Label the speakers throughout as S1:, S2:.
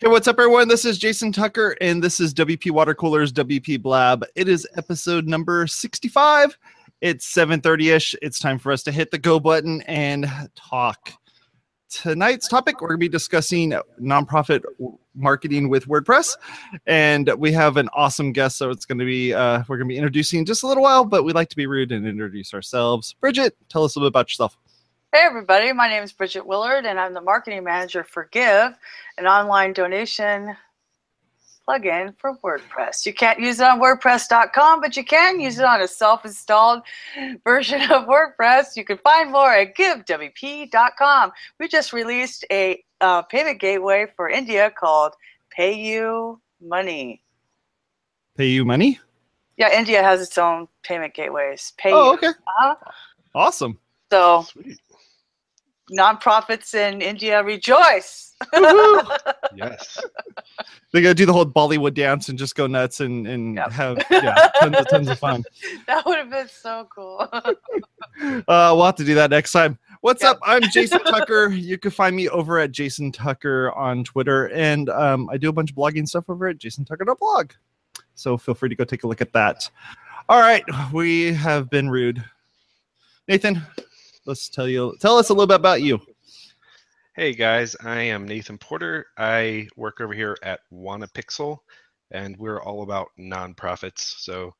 S1: Hey, what's up, everyone? This is Jason Tucker, and this is WP Water Coolers WP Blab. It is episode number 65. It's 7:30ish. It's time for us to hit the go button and talk. Tonight's topic, we're going to be discussing nonprofit marketing with WordPress, and we have an awesome guest. So it's going to be uh, we're going to be introducing in just a little while, but we like to be rude and introduce ourselves. Bridget, tell us a little bit about yourself.
S2: Hey, everybody. My name is Bridget Willard, and I'm the marketing manager for Give, an online donation plugin for WordPress. You can't use it on WordPress.com, but you can use it on a self installed version of WordPress. You can find more at GiveWP.com. We just released a uh, payment gateway for India called PayU Money.
S1: PayU Money?
S2: Yeah, India has its own payment gateways. PayU.
S1: Oh, okay.
S2: Uh-huh.
S1: Awesome.
S2: So,
S3: Sweet.
S2: Nonprofits in India rejoice.
S3: Yes.
S1: They got to do the whole Bollywood dance and just go nuts and, and
S2: Yep.
S1: have yeah, tons, of, tons of fun.
S2: that would have been so cool.
S1: Uh, we'll have to do that next time. What's
S2: Yep.
S1: up? I'm Jason Tucker. You can find me over at Jason Tucker on Twitter, and um, I do a bunch of blogging stuff over at jasontucker.blog. So feel free to go take a look at that. All right, we have been rude. Nathan, let's tell you tell us a little bit about you.
S3: Hey guys, I am Nathan Porter. I work over here at WannaPixel, and we're all about nonprofits. So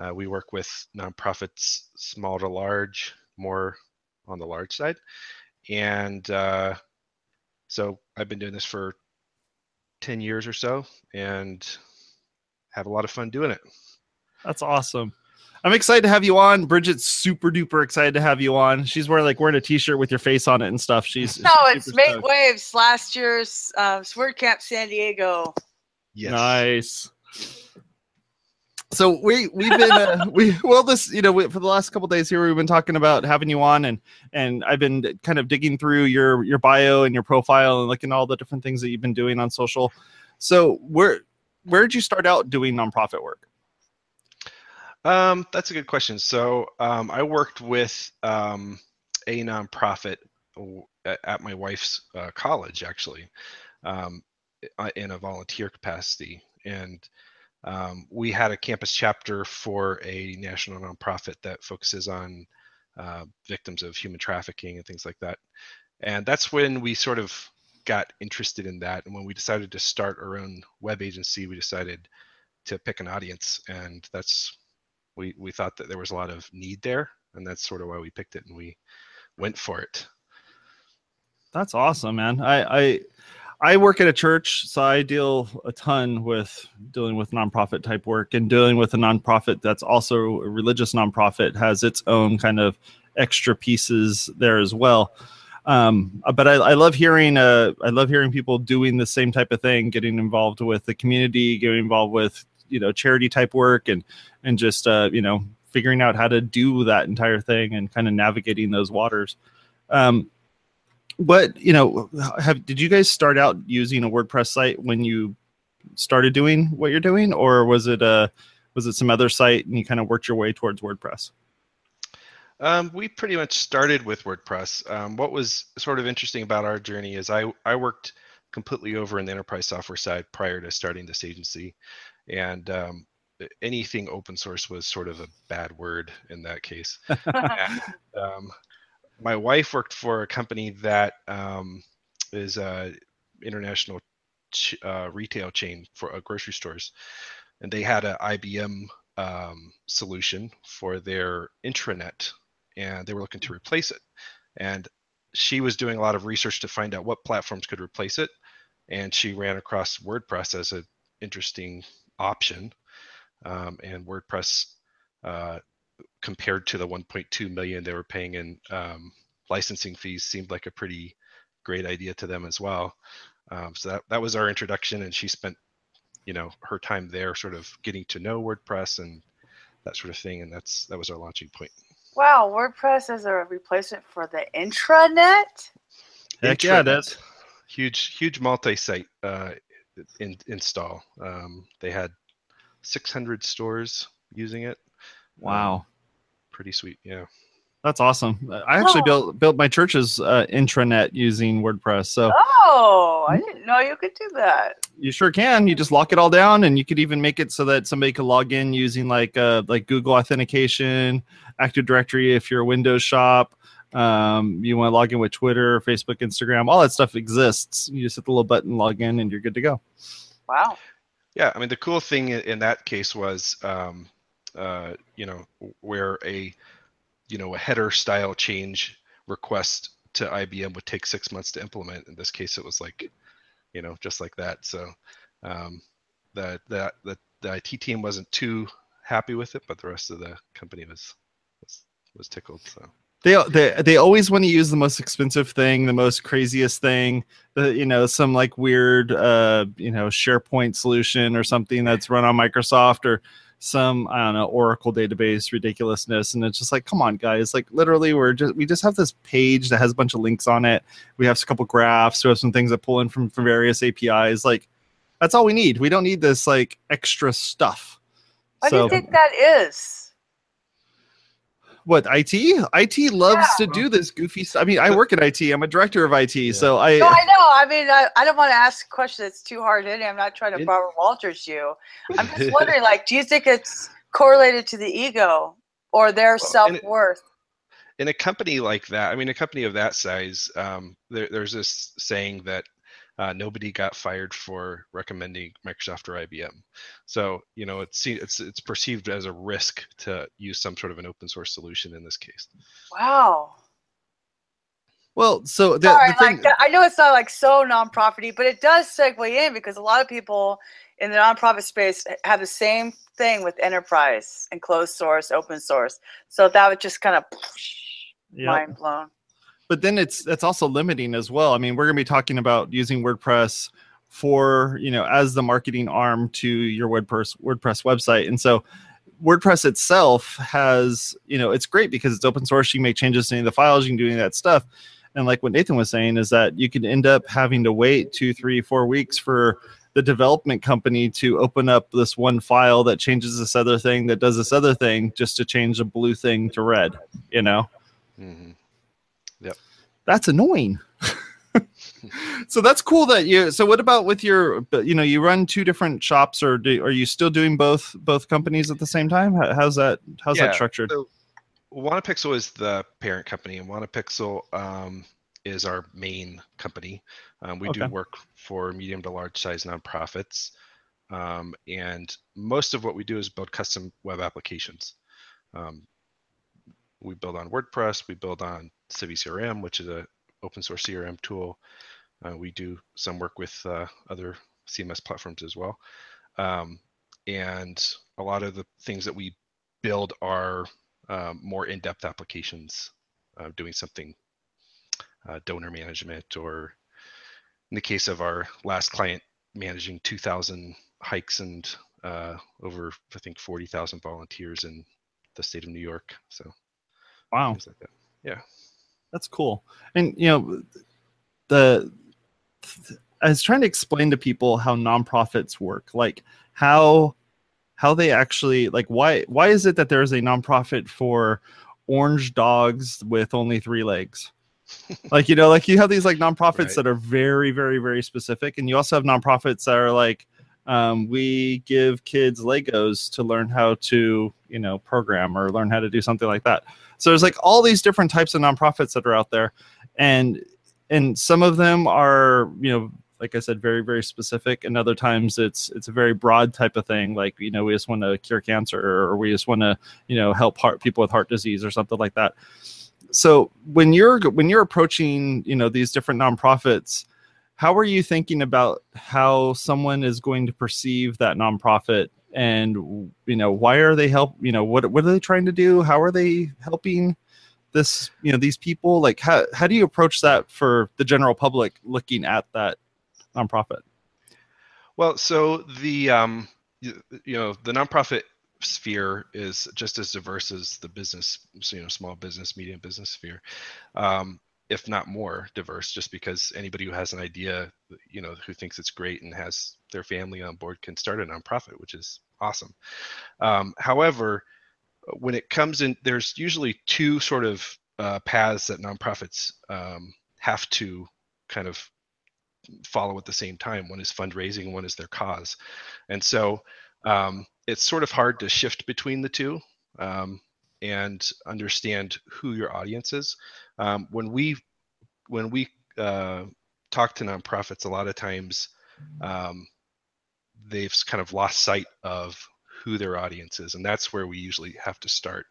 S3: uh, we work with nonprofits, small to large, more on the large side. And uh, so I've been doing this for 10 years or so and have a lot of fun doing it.
S1: That's awesome. I'm excited to have you on. Bridget's super duper excited to have you on. She's wearing like wearing a t-shirt with your face on it and stuff. She's
S2: no,
S1: she's
S2: it's
S1: super
S2: Make
S1: stoked.
S2: Waves, last year's um, WordCamp San Diego.
S3: Yes.
S1: Nice. So we we've been uh, we well this you know we, for the last couple days here we've been talking about having you on and and I've been kind of digging through your your bio and your profile and looking at all the different things that you've been doing on social. So where where did you start out doing nonprofit work?
S3: Um, that's a good question. So um, I worked with um, a nonprofit at my wife's uh, college, actually, um, in a volunteer capacity, and um, we had a campus chapter for a national nonprofit that focuses on uh, victims of human trafficking and things like that. And that's when we sort of got interested in that. And when we decided to start our own web agency, we decided to pick an audience, and that's we we thought that there was a lot of need there and that's sort of why we picked it and we went for it
S1: That's awesome, man. I I I work at a church, so I deal a ton with dealing with nonprofit type work and dealing with a nonprofit that's also a religious nonprofit has its own kind of extra pieces there as well. Um, but I, I love hearing uh, I love hearing people doing the same type of thing, getting involved with the community, getting involved with you know charity type work, and and just uh, you know figuring out how to do that entire thing and kind of navigating those waters. Um, but you know have did you guys start out using a wordpress site when you started doing what you're doing? Or was it uh was it some other site and you kind of worked your way towards wordpress?
S3: Um, we pretty much started with wordpress. Um, what was sort of interesting about our journey is i i worked completely over in the enterprise software side prior to starting this agency and um, anything open source was sort of a bad word in that case And, um, my wife worked for a company that um, is a international ch- uh, retail chain for uh, grocery stores, and they had an IBM um, solution for their intranet, and they were looking to replace it. And she was doing a lot of research to find out what platforms could replace it, and she ran across WordPress as an interesting option. Um, and WordPress uh, compared to the 1.2 million they were paying in um, licensing fees seemed like a pretty great idea to them as well. Um, so that, that was our introduction, and she spent, you know, her time there, sort of getting to know WordPress and that sort of thing, and that's that was our launching point.
S2: Wow, WordPress is a replacement for the intranet.
S1: Heck yeah, it
S3: Intranet.
S1: is.
S3: Huge, huge multi-site uh, in, install. Um, they had 600 stores using it.
S1: wow
S3: Pretty sweet, yeah.
S1: that's awesome i actually
S2: Oh.
S1: built built my church's uh, intranet using wordpress so
S2: Oh, I didn't didn't know you could do that.
S1: You sure can. You just lock it all down, and you could even make it so that somebody could log in using like uh, like Google authentication, Active Directory if you're a Windows shop. Um, you want to log in with Twitter, Facebook, Instagram, all that stuff exists. You just hit the little button, log in, and you're good to go.
S2: Wow.
S3: Yeah, I mean the cool thing in that case was, um, uh, you know, where a, you know, a header style change request to IBM would take six months to implement. In this case, it was like, you know, just like that. So um, that that the, the IT team wasn't too happy with it, but the rest of the company was was, was tickled. So
S1: they they they always want to use the most expensive thing, the most craziest thing, the you know some like weird uh you know SharePoint solution or something that's run on Microsoft or some I don't know Oracle database ridiculousness, and it's just like, come on, guys! Like literally, we're just we just have this page that has a bunch of links on it. We have a couple graphs. We have some things that pull in from from various APIs. Like that's all we need. We don't need this like extra stuff.
S2: What so, do you think that is?
S1: What IT? IT loves yeah. to do this goofy stuff. I mean, I work at IT. I'm a director of IT, yeah. so I.
S2: No, I know. I mean, I, I don't want to ask a question that's too hard hitting. I'm not trying to it, Barbara Walters you. I'm just wondering, like, do you think it's correlated to the ego or their well, self worth?
S3: In a company like that, I mean, a company of that size, um, there, there's this saying that uh, nobody got fired for recommending Microsoft or IBM. So you know it's it's it's perceived as a risk to use some sort of an open source solution in this case.
S2: Wow.
S1: Well, so
S2: the, Sorry, the thing, like I know it's not like so nonprofity, but it does segue in because a lot of people in the nonprofit space have the same thing with enterprise and closed source, open source. So that was just kind of yep. mind blown
S1: but then it's that's also limiting as well. I mean, we're going to be talking about using WordPress for you know as the marketing arm to your WordPress WordPress website, and so WordPress itself has you know it's great because it's open source. You can make changes to any of the files. You can do any of that stuff. And like what Nathan was saying is that you can end up having to wait two, three, four weeks for the development company to open up this one file that changes this other thing that does this other thing just to change the blue thing to red. You know. Mm-hmm that's annoying. so that's cool that you so what about with your you know you run two different shops or do, are you still doing both both companies at the same time how's that how's yeah, that structured so
S3: Pixel is the parent company and Pixel um, is our main company um, we okay. do work for medium to large size nonprofits um, and most of what we do is build custom web applications um, we build on WordPress, we build on CiviCRM, which is a open source CRM tool. Uh, we do some work with uh, other CMS platforms as well. Um, and a lot of the things that we build are um, more in-depth applications, uh, doing something uh, donor management, or in the case of our last client, managing 2,000 hikes and uh, over, I think, 40,000 volunteers in the state of New York. So
S1: Wow.
S3: Like that. Yeah.
S1: That's cool. And you know, the I was trying to explain to people how nonprofits work, like how how they actually like why why is it that there is a nonprofit for orange dogs with only three legs? like you know, like you have these like nonprofits right. that are very very very specific, and you also have nonprofits that are like um, we give kids Legos to learn how to, you know, program or learn how to do something like that. So there's like all these different types of nonprofits that are out there, and and some of them are, you know, like I said, very very specific, and other times it's it's a very broad type of thing. Like you know, we just want to cure cancer, or we just want to, you know, help heart people with heart disease or something like that. So when you're when you're approaching, you know, these different nonprofits how are you thinking about how someone is going to perceive that nonprofit? And you know why are they help you know what what are they trying to do? How are they helping this you know these people? Like how how do you approach that for the general public looking at that nonprofit?
S3: Well so the um you, you know the nonprofit sphere is just as diverse as the business you know small business medium business sphere. Um, if not more diverse just because anybody who has an idea you know who thinks it's great and has their family on board can start a nonprofit which is awesome um, however when it comes in there's usually two sort of uh, paths that nonprofits um, have to kind of follow at the same time. One is fundraising, one is their cause, and so um, it's sort of hard to shift between the two um, and understand who your audience is. Um, when we when we uh, talk to nonprofits, a lot of times um, they've kind of lost sight of who their audience is, and that's where we usually have to start,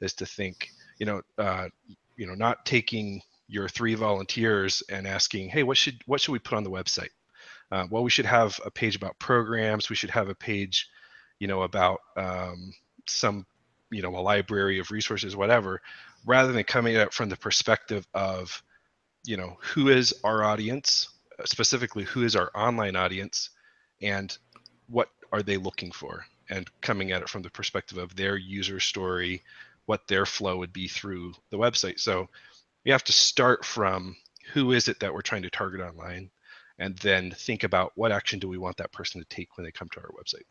S3: is to think, you know, uh, you know, not taking your three volunteers and asking, hey, what should what should we put on the website? Uh, well, we should have a page about programs. We should have a page, you know, about um, some, you know, a library of resources, whatever, rather than coming at it from the perspective of, you know, who is our audience, specifically who is our online audience, and what are they looking for, and coming at it from the perspective of their user story, what their flow would be through the website. So we have to start from who is it that we're trying to target online and then think about what action do we want that person to take when they come to our website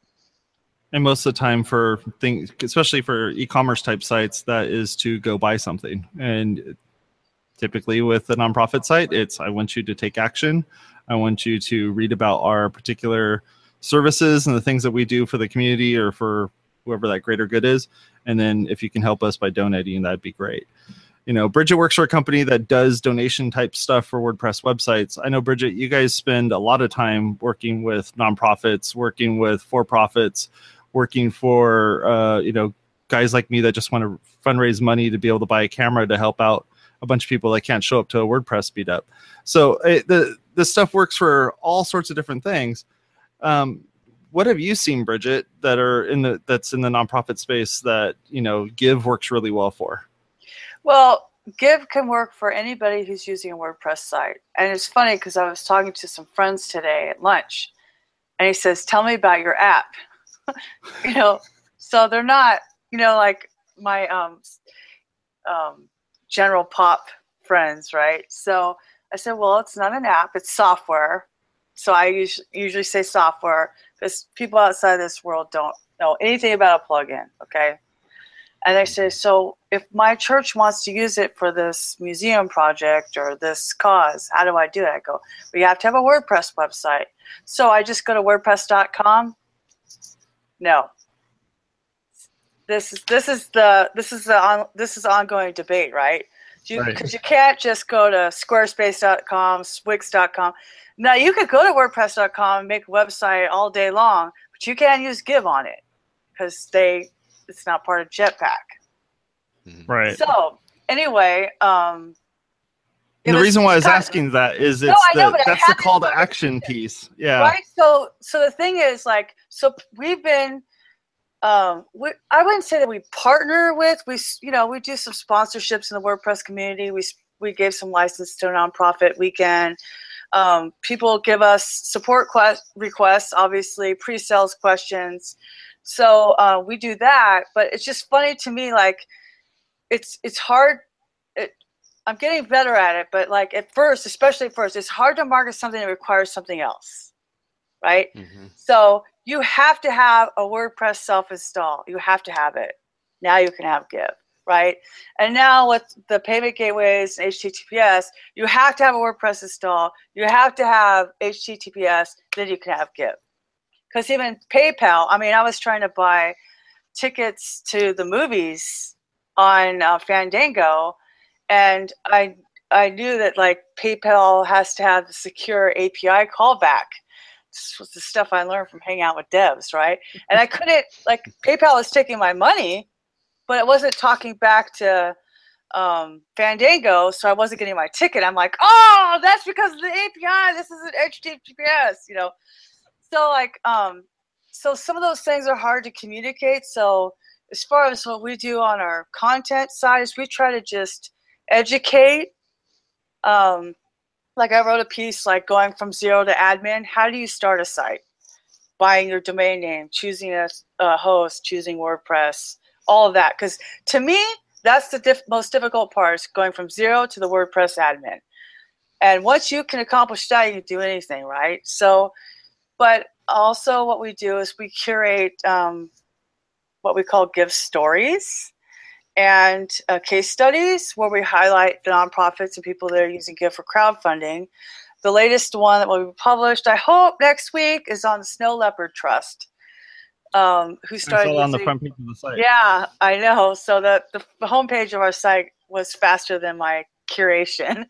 S1: and most of the time for things especially for e-commerce type sites that is to go buy something. And typically with a nonprofit site it's i want you to take action. I want you to read about our particular services and the things that we do for the community or for whoever that greater good is. And then if you can help us by donating that'd be great. You know, Bridget works for a company that does donation type stuff for WordPress websites. I know, Bridget, you guys spend a lot of time working with nonprofits, working with for profits, working for, uh, you know, guys like me that just want to fundraise money to be able to buy a camera to help out a bunch of people that can't show up to a WordPress meetup. So it, the this stuff works for all sorts of different things. Um, what have you seen, Bridget, that are in the that's in the nonprofit space that you know Give works really well for?
S2: Well, Give can work for anybody who's using a WordPress site. And it's funny because I was talking to some friends today at lunch, and he says, Tell me about your app. you know, so they're not, you know, like my um, um, general pop friends, right? So I said, Well, it's not an app, it's software. So I usually, usually say software because people outside this world don't know anything about a plugin, okay? And I say, so if my church wants to use it for this museum project or this cause, how do I do it? I go, we have to have a WordPress website. So I just go to WordPress.com. No. This is this is the this is the on, this is ongoing debate, right? Because you, right. you can't just go to Squarespace.com, Wix.com. Now you could go to WordPress.com and make a website all day long, but you can't use Give on it because they it's not part of Jetpack.
S1: Mm-hmm. Right.
S2: So anyway, um,
S1: the reason why I was asking of, that is it's no, the, that's the call to action piece. Yeah.
S2: Right. So so the thing is like so we've been um we I wouldn't say that we partner with we you know we do some sponsorships in the WordPress community. We we gave some license to a nonprofit weekend. Um, people give us support quest- requests, obviously pre-sales questions. So uh, we do that, but it's just funny to me. Like, it's it's hard. It, I'm getting better at it, but like at first, especially at first, it's hard to market something that requires something else, right? Mm-hmm. So you have to have a WordPress self-install. You have to have it. Now you can have Give, right? And now with the payment gateways and HTTPS, you have to have a WordPress install. You have to have HTTPS. Then you can have Give because even PayPal, I mean, I was trying to buy tickets to the movies on uh, Fandango, and I I knew that like PayPal has to have the secure API callback. This was the stuff I learned from hanging out with devs, right? And I couldn't like PayPal was taking my money, but it wasn't talking back to um, Fandango, so I wasn't getting my ticket. I'm like, oh, that's because of the API. This is an HTTPS, you know so like um so some of those things are hard to communicate so as far as what we do on our content side is we try to just educate um like i wrote a piece like going from zero to admin. How do you start a site? Buying your domain name choosing a, a host choosing wordpress all of that. Because to me that's the diff- most difficult part is going from zero to the wordpress admin. And once you can accomplish that you can do anything right? So but also, what we do is we curate um, what we call give stories and uh, case studies where we highlight the nonprofits and people that are using Give for crowdfunding. the latest one that will be published, I hope next week, is on the Snow Leopard Trust. Um, who started
S1: it on the front page of the site.
S2: Yeah, I know. So the, the the homepage of our site was faster than my curation.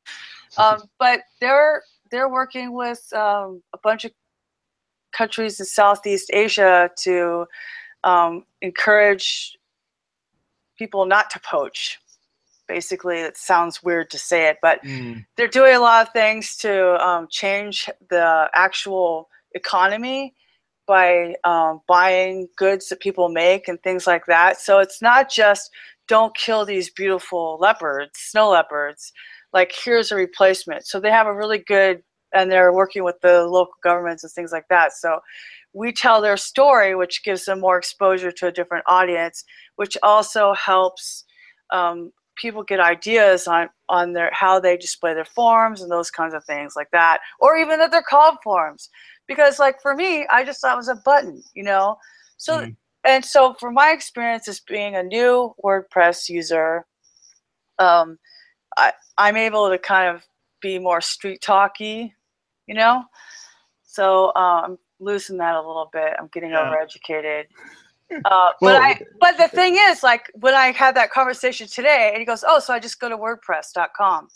S2: um, but they're they're working with um, a bunch of countries in Southeast Asia to um, encourage people not to poach. Basically, it sounds weird to say it, but
S1: Mm,
S2: they're doing a lot of things to um, change the actual economy by um, buying goods that people make and things like that. So it's not just don't kill these beautiful leopards, snow leopards. Like here's a replacement. So they have a really good, and they're working with the local governments and things like that. So we tell their story, which gives them more exposure to a different audience, which also helps um, people get ideas on on their how they display their forms and those kinds of things like that, or even that they're called forms. Because like for me, I just thought it was a button, you know. So
S1: Mhm.
S2: and so from my experience as being a new WordPress user, um, I I'm able to kind of be more street talky, you know. So I'm losing that a little bit. I'm getting
S1: Yeah.
S2: overeducated. Uh,
S1: Well-
S2: but I, but the thing is, like when I had that conversation today, and he goes, "Oh, so I just go to WordPress.com."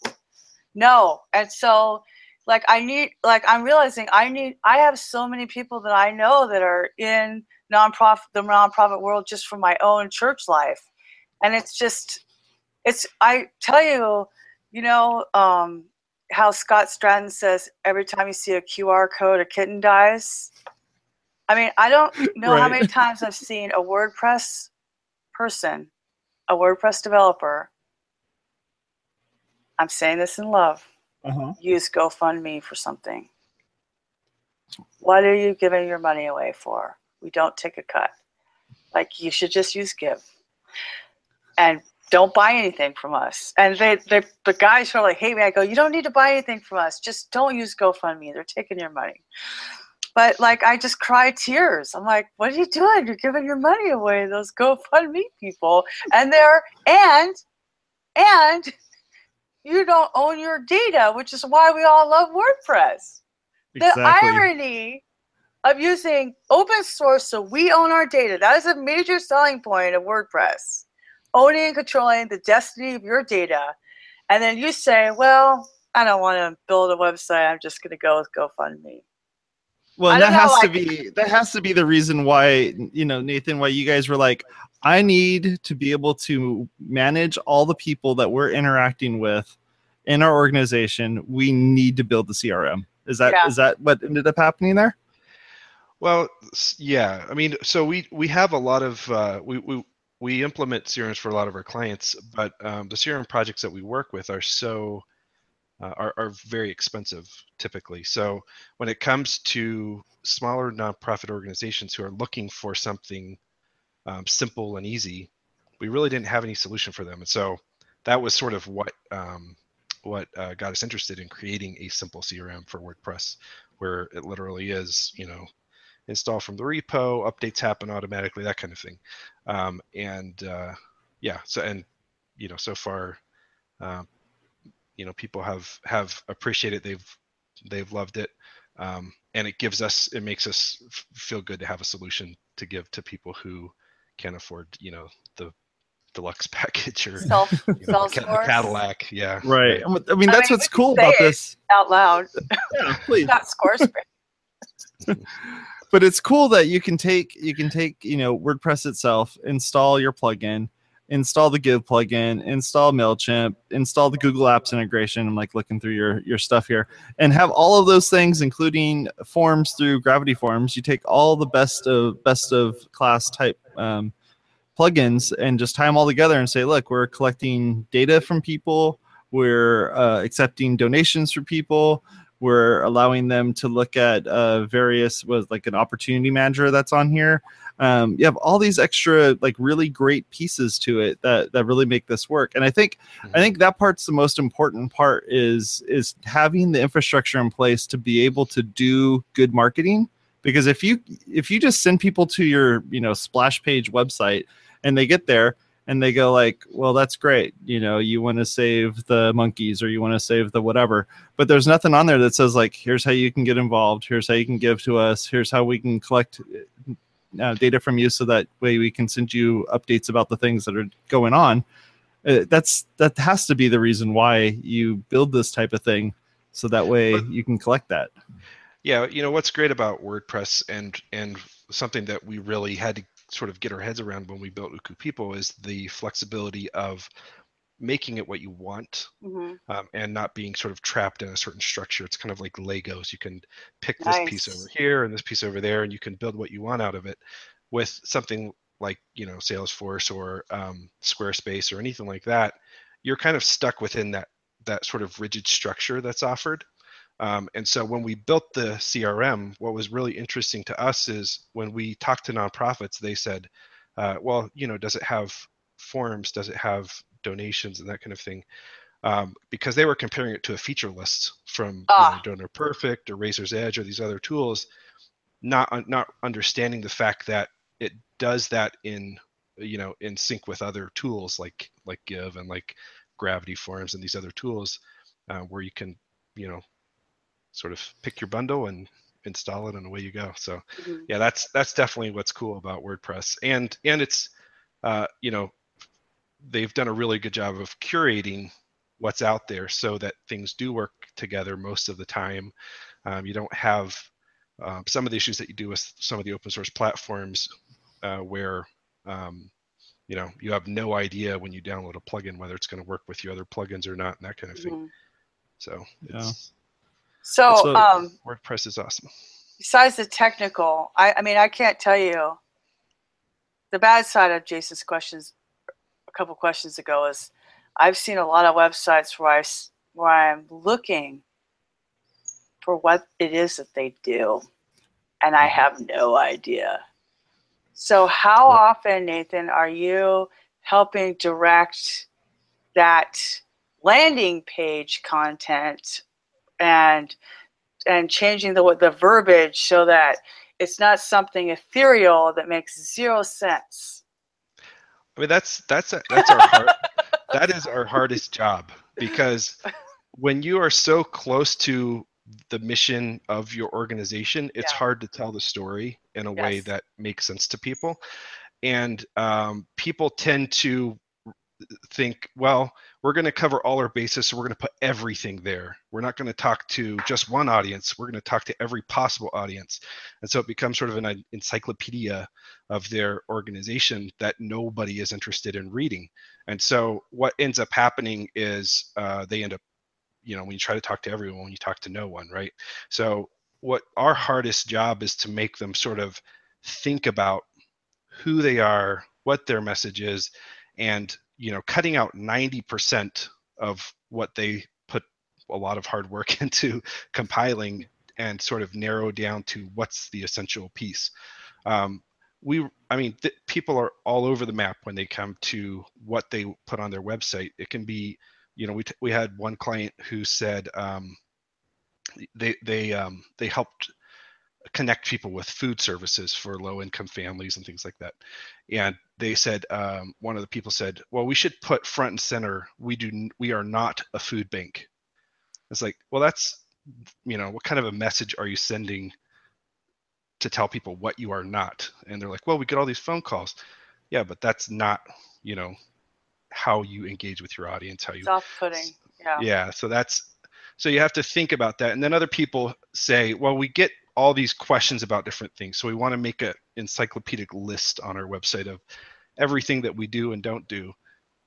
S2: No, and so like I need, like I'm realizing I need, I have so many people that I know that are in nonprofit, the nonprofit world, just from my own church life, and it's just, it's. I tell you, you know, um, how Scott Stratten says every time you see a QR code, a kitten dies. I mean, I don't know how many times I've seen a WordPress person, a WordPress developer. I'm saying this in love.
S1: uh-huh.
S2: Use GoFundMe for something. What are you giving your money away for? We don't take a cut. Like you should just use Give, and don't buy anything from us. And they, they the guys who are like, hate me. I go, you don't need to buy anything from us. Just don't use GoFundMe. They're taking your money. But like, I just cry tears. I'm like, what are you doing? You're giving your money away to those GoFundMe people, and they're and and you don't own your data, which is why we all love WordPress.
S1: Exactly.
S2: The irony of using open source so we own our data, that is a major selling point of WordPress. Owning and controlling the destiny of your data. And then you say, well, I don't want to build a website. I'm just going to go with GoFundMe.
S1: Well, that has to
S2: like-
S1: be that has to be the reason why you know Nathan, why you guys were like, I need to be able to manage all the people that we're interacting with in our organization. We need to build the CRM. Is that is
S2: Yeah.
S1: that what ended up happening there?
S3: Well, yeah. I mean, so we we have a lot of uh, we we we implement CRMs for a lot of our clients, but um, the CRM projects that we work with are so uh, are are very expensive typically. So when it comes to smaller nonprofit organizations who are looking for something um, simple and easy, we really didn't have any solution for them, and so that was sort of what um, what uh, got us interested in creating a simple CRM for WordPress, where it literally is, you know, install from the repo, updates happen automatically, that kind of thing. Um, and uh, yeah, so and you know, so far, uh, you know, people have have appreciated. They've they've loved it, um, and it gives us it makes us f- feel good to have a solution to give to people who can't afford, you know, the deluxe package or
S2: Self,
S3: you know, the Ca- the
S2: Salesforce
S3: Cadillac. Yeah,
S1: Right. I mean,
S2: I
S1: that's
S2: mean,
S1: what's cool about this.
S2: out loud,
S1: Yeah, please.
S2: not Squarespace.
S1: but it's cool that you can take you can take you know WordPress itself, install your plugin, install the Give plugin, install Mailchimp, install the Google Apps integration. I'm like looking through your your stuff here, and have all of those things, including forms through Gravity Forms. You take all the best of best of class type um, plugins and just tie them all together and say, look, we're collecting data from people. We're uh, accepting donations from people we're allowing them to look at uh, various was like an opportunity manager that's on here. Um, you have all these extra like really great pieces to it that that really make this work. And i think i think that part's the most important part is is having the infrastructure in place to be able to do good marketing. Because if you if you just send people to your you know splash page website and they get there and they go like well that's great. You know you want to save the monkeys or you want to save the whatever. But there's nothing on there that says like here's how you can get involved. Here's how you can give to us. Here's how we can collect uh, data from you so that way we can send you updates about the things that are going on. Uh, that's that has to be the reason why you build this type of thing so that way
S3: But-
S1: you can collect that.
S3: Yeah, you know what's great about WordPress and and something that we really had to sort of get our heads around when we built UkuuPeople is the flexibility of making it what you want
S2: hmm
S3: um, and not being sort of trapped in a certain structure. It's kind of like Legos. You can pick this piece over here and this piece over there, and you can build what you want out of it. With something like you know Salesforce or um, Squarespace or anything like that, you're kind of stuck within that that sort of rigid structure that's offered. Um, and so when we built the CRM, what was really interesting to us is when we talked to nonprofits, they said, uh, well, you know, does it have forms? Does it have donations and that kind of thing? Um, because they were comparing it to a feature list from you
S2: Ah.
S3: know, DonorPerfect or Raiser's Edge or these other tools, not not understanding the fact that it does that in you know in sync with other tools like like Give and like Gravity Forms and these other tools uh, where you can you know sort of pick your bundle and install it and away you go. So
S2: hmm
S3: yeah, that's that's definitely what's cool about WordPress, and and it's uh, you know they've done a really good job of curating what's out there so that things do work together most of the time. Um, you don't have uh, some of the issues that you do with some of the open source platforms uh, where um, you know you have no idea when you download a plugin whether it's going to work with your other plugins or not and that kind of thing.
S2: hmm
S3: So
S1: Yeah.
S2: So, um,
S3: WordPress is awesome.
S2: besides the technical, I, I mean, I can't tell you the bad side of Jason's questions a couple questions ago is I've seen a lot of websites where I where I'm looking for what it is that they do, and I have no idea. So, how often, Nathan, are you helping direct that landing page content and and changing the the verbiage so that it's not something ethereal that makes zero sense.
S3: I mean, that's that's a, that's our hard, that is our hardest job because when you are so close to the mission of your organization, it's
S2: Yeah.
S3: hard to tell the story in a way that makes sense to people, and um, people tend to think, well, we're going to cover all our bases, so we're going to put everything there. We're not going to talk to just one audience. We're going to talk to every possible audience, and so it becomes sort of an encyclopedia of their organization that nobody is interested in reading. And so what ends up happening is uh, they end up, you know, when you try to talk to everyone, when you talk to no one, right? So what our hardest job is to make them sort of think about who they are, what their message is, and you know, cutting out 90% of what they put a lot of hard work into compiling and sort of narrow down to what's the essential piece. Um, we i mean th- people are all over the map when they come to what they put on their website it can be you know we, t- we had one client who said um, they they um, they helped connect people with food services for low income families and things like that. And they said um, one of the people said well we should put front and center. We do we are not a food bank. It's like well that's you know what kind of a message are you sending to tell people what you are not? And they're like well we get all these phone calls. Yeah but that's not you know how you engage with your audience how you
S2: It's off-putting. Yeah.
S3: yeah so that's so you have to think about that. And then other people say well we get all these questions about different things. So we want to make an encyclopedic list on our website of everything that we do and don't do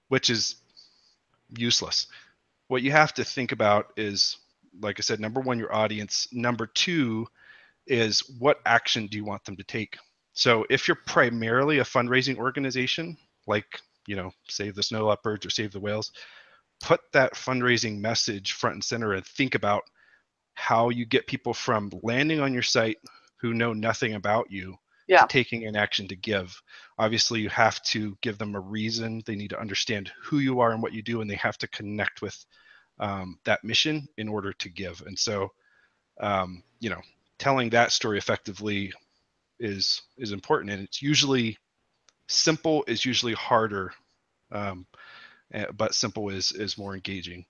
S3: which is useless. What you have to think about is like i said number one your audience. Number two is what action do you want them to take? So if you're primarily a fundraising organization like you know save the snow leopards or save the whales put that fundraising message front and center and think about how you get people from landing on your site who know nothing about you
S2: Yeah.
S3: to taking an action to give. Obviously, you have to give them a reason. They need to understand who you are and what you do, and they have to connect with um, that mission in order to give. And so, um, you know, telling that story effectively is is important, and it's usually simple is usually harder um, eh, but simple is is more engaging.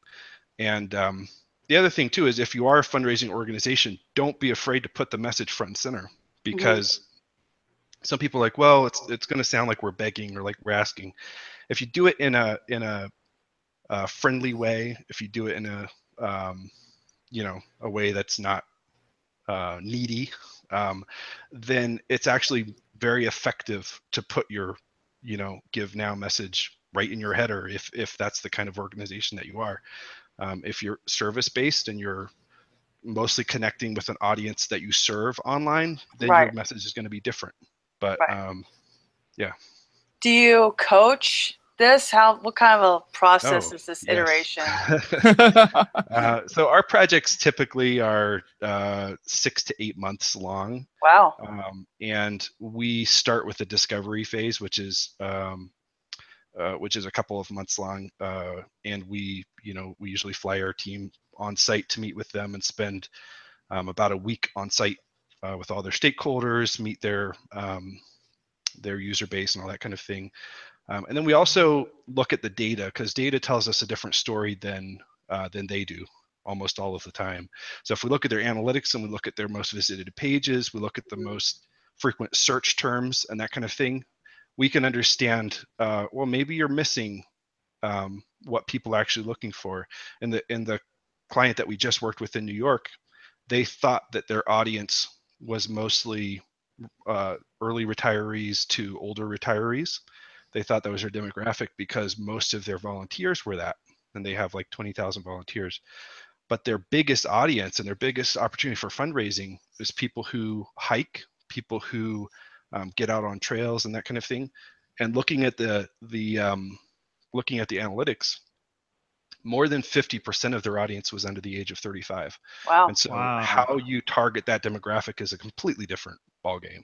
S3: And um, the other thing too is if you are a fundraising organization, don't be afraid to put the message front and center because mm-hmm. some people are like, well, it's it's going to sound like we're begging or like we're asking. If you do it in a in a, a friendly way, if you do it in a um, you know a way that's not uh, needy, um, then it's actually very effective to put your you know give now message right in your header if if that's the kind of organization that you are um, if you're service based and you're mostly connecting with an audience that you serve online then right. your message is going to be different but right. um, yeah
S2: do you coach this? How what kind of a process oh, is this yes. iteration?
S3: uh, so our projects typically are uh, six to eight months long.
S2: Wow. Um,
S3: and we start with the discovery phase, which is um, uh, which is a couple of months long. Uh, and we, you know, we usually fly our team on site to meet with them and spend um, about a week on site uh, with all their stakeholders, meet their um, their user base and all that kind of thing. Um, and then we also look at the data because data tells us a different story than uh, than they do almost all of the time. So if we look at their analytics and we look at their most visited pages, we look at the most frequent search terms and that kind of thing, we can understand. Uh, well, maybe you're missing um, what people are actually looking for. In the in the client that we just worked with in New York, they thought that their audience was mostly uh, early retirees to older retirees they thought that was their demographic because most of their volunteers were that and they have like 20,000 volunteers but their biggest audience and their biggest opportunity for fundraising is people who hike people who um, get out on trails and that kind of thing and looking at the the um, looking at the analytics more than 50% of their audience was under the age of 35
S2: wow
S3: and so
S1: wow.
S3: how you target that demographic is a completely different ballgame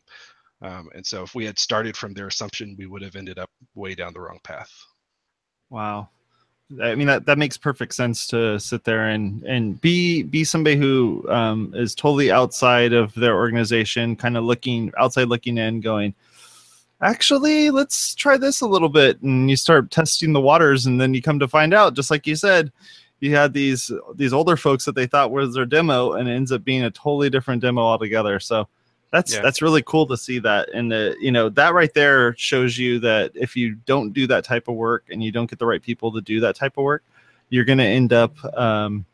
S3: um, and so if we had started from their assumption, we would have ended up way down the wrong path.
S1: Wow. I mean that that makes perfect sense to sit there and and be be somebody who um, is totally outside of their organization, kind of looking outside, looking in, going, actually, let's try this a little bit, and you start testing the waters, and then you come to find out, just like you said, you had these these older folks that they thought was their demo, and it ends up being a totally different demo altogether. So that's yeah. that's really cool to see that. And the you know that right there shows you that if you don't do that type of work and you don't get the right people to do that type of work you're going to end up um,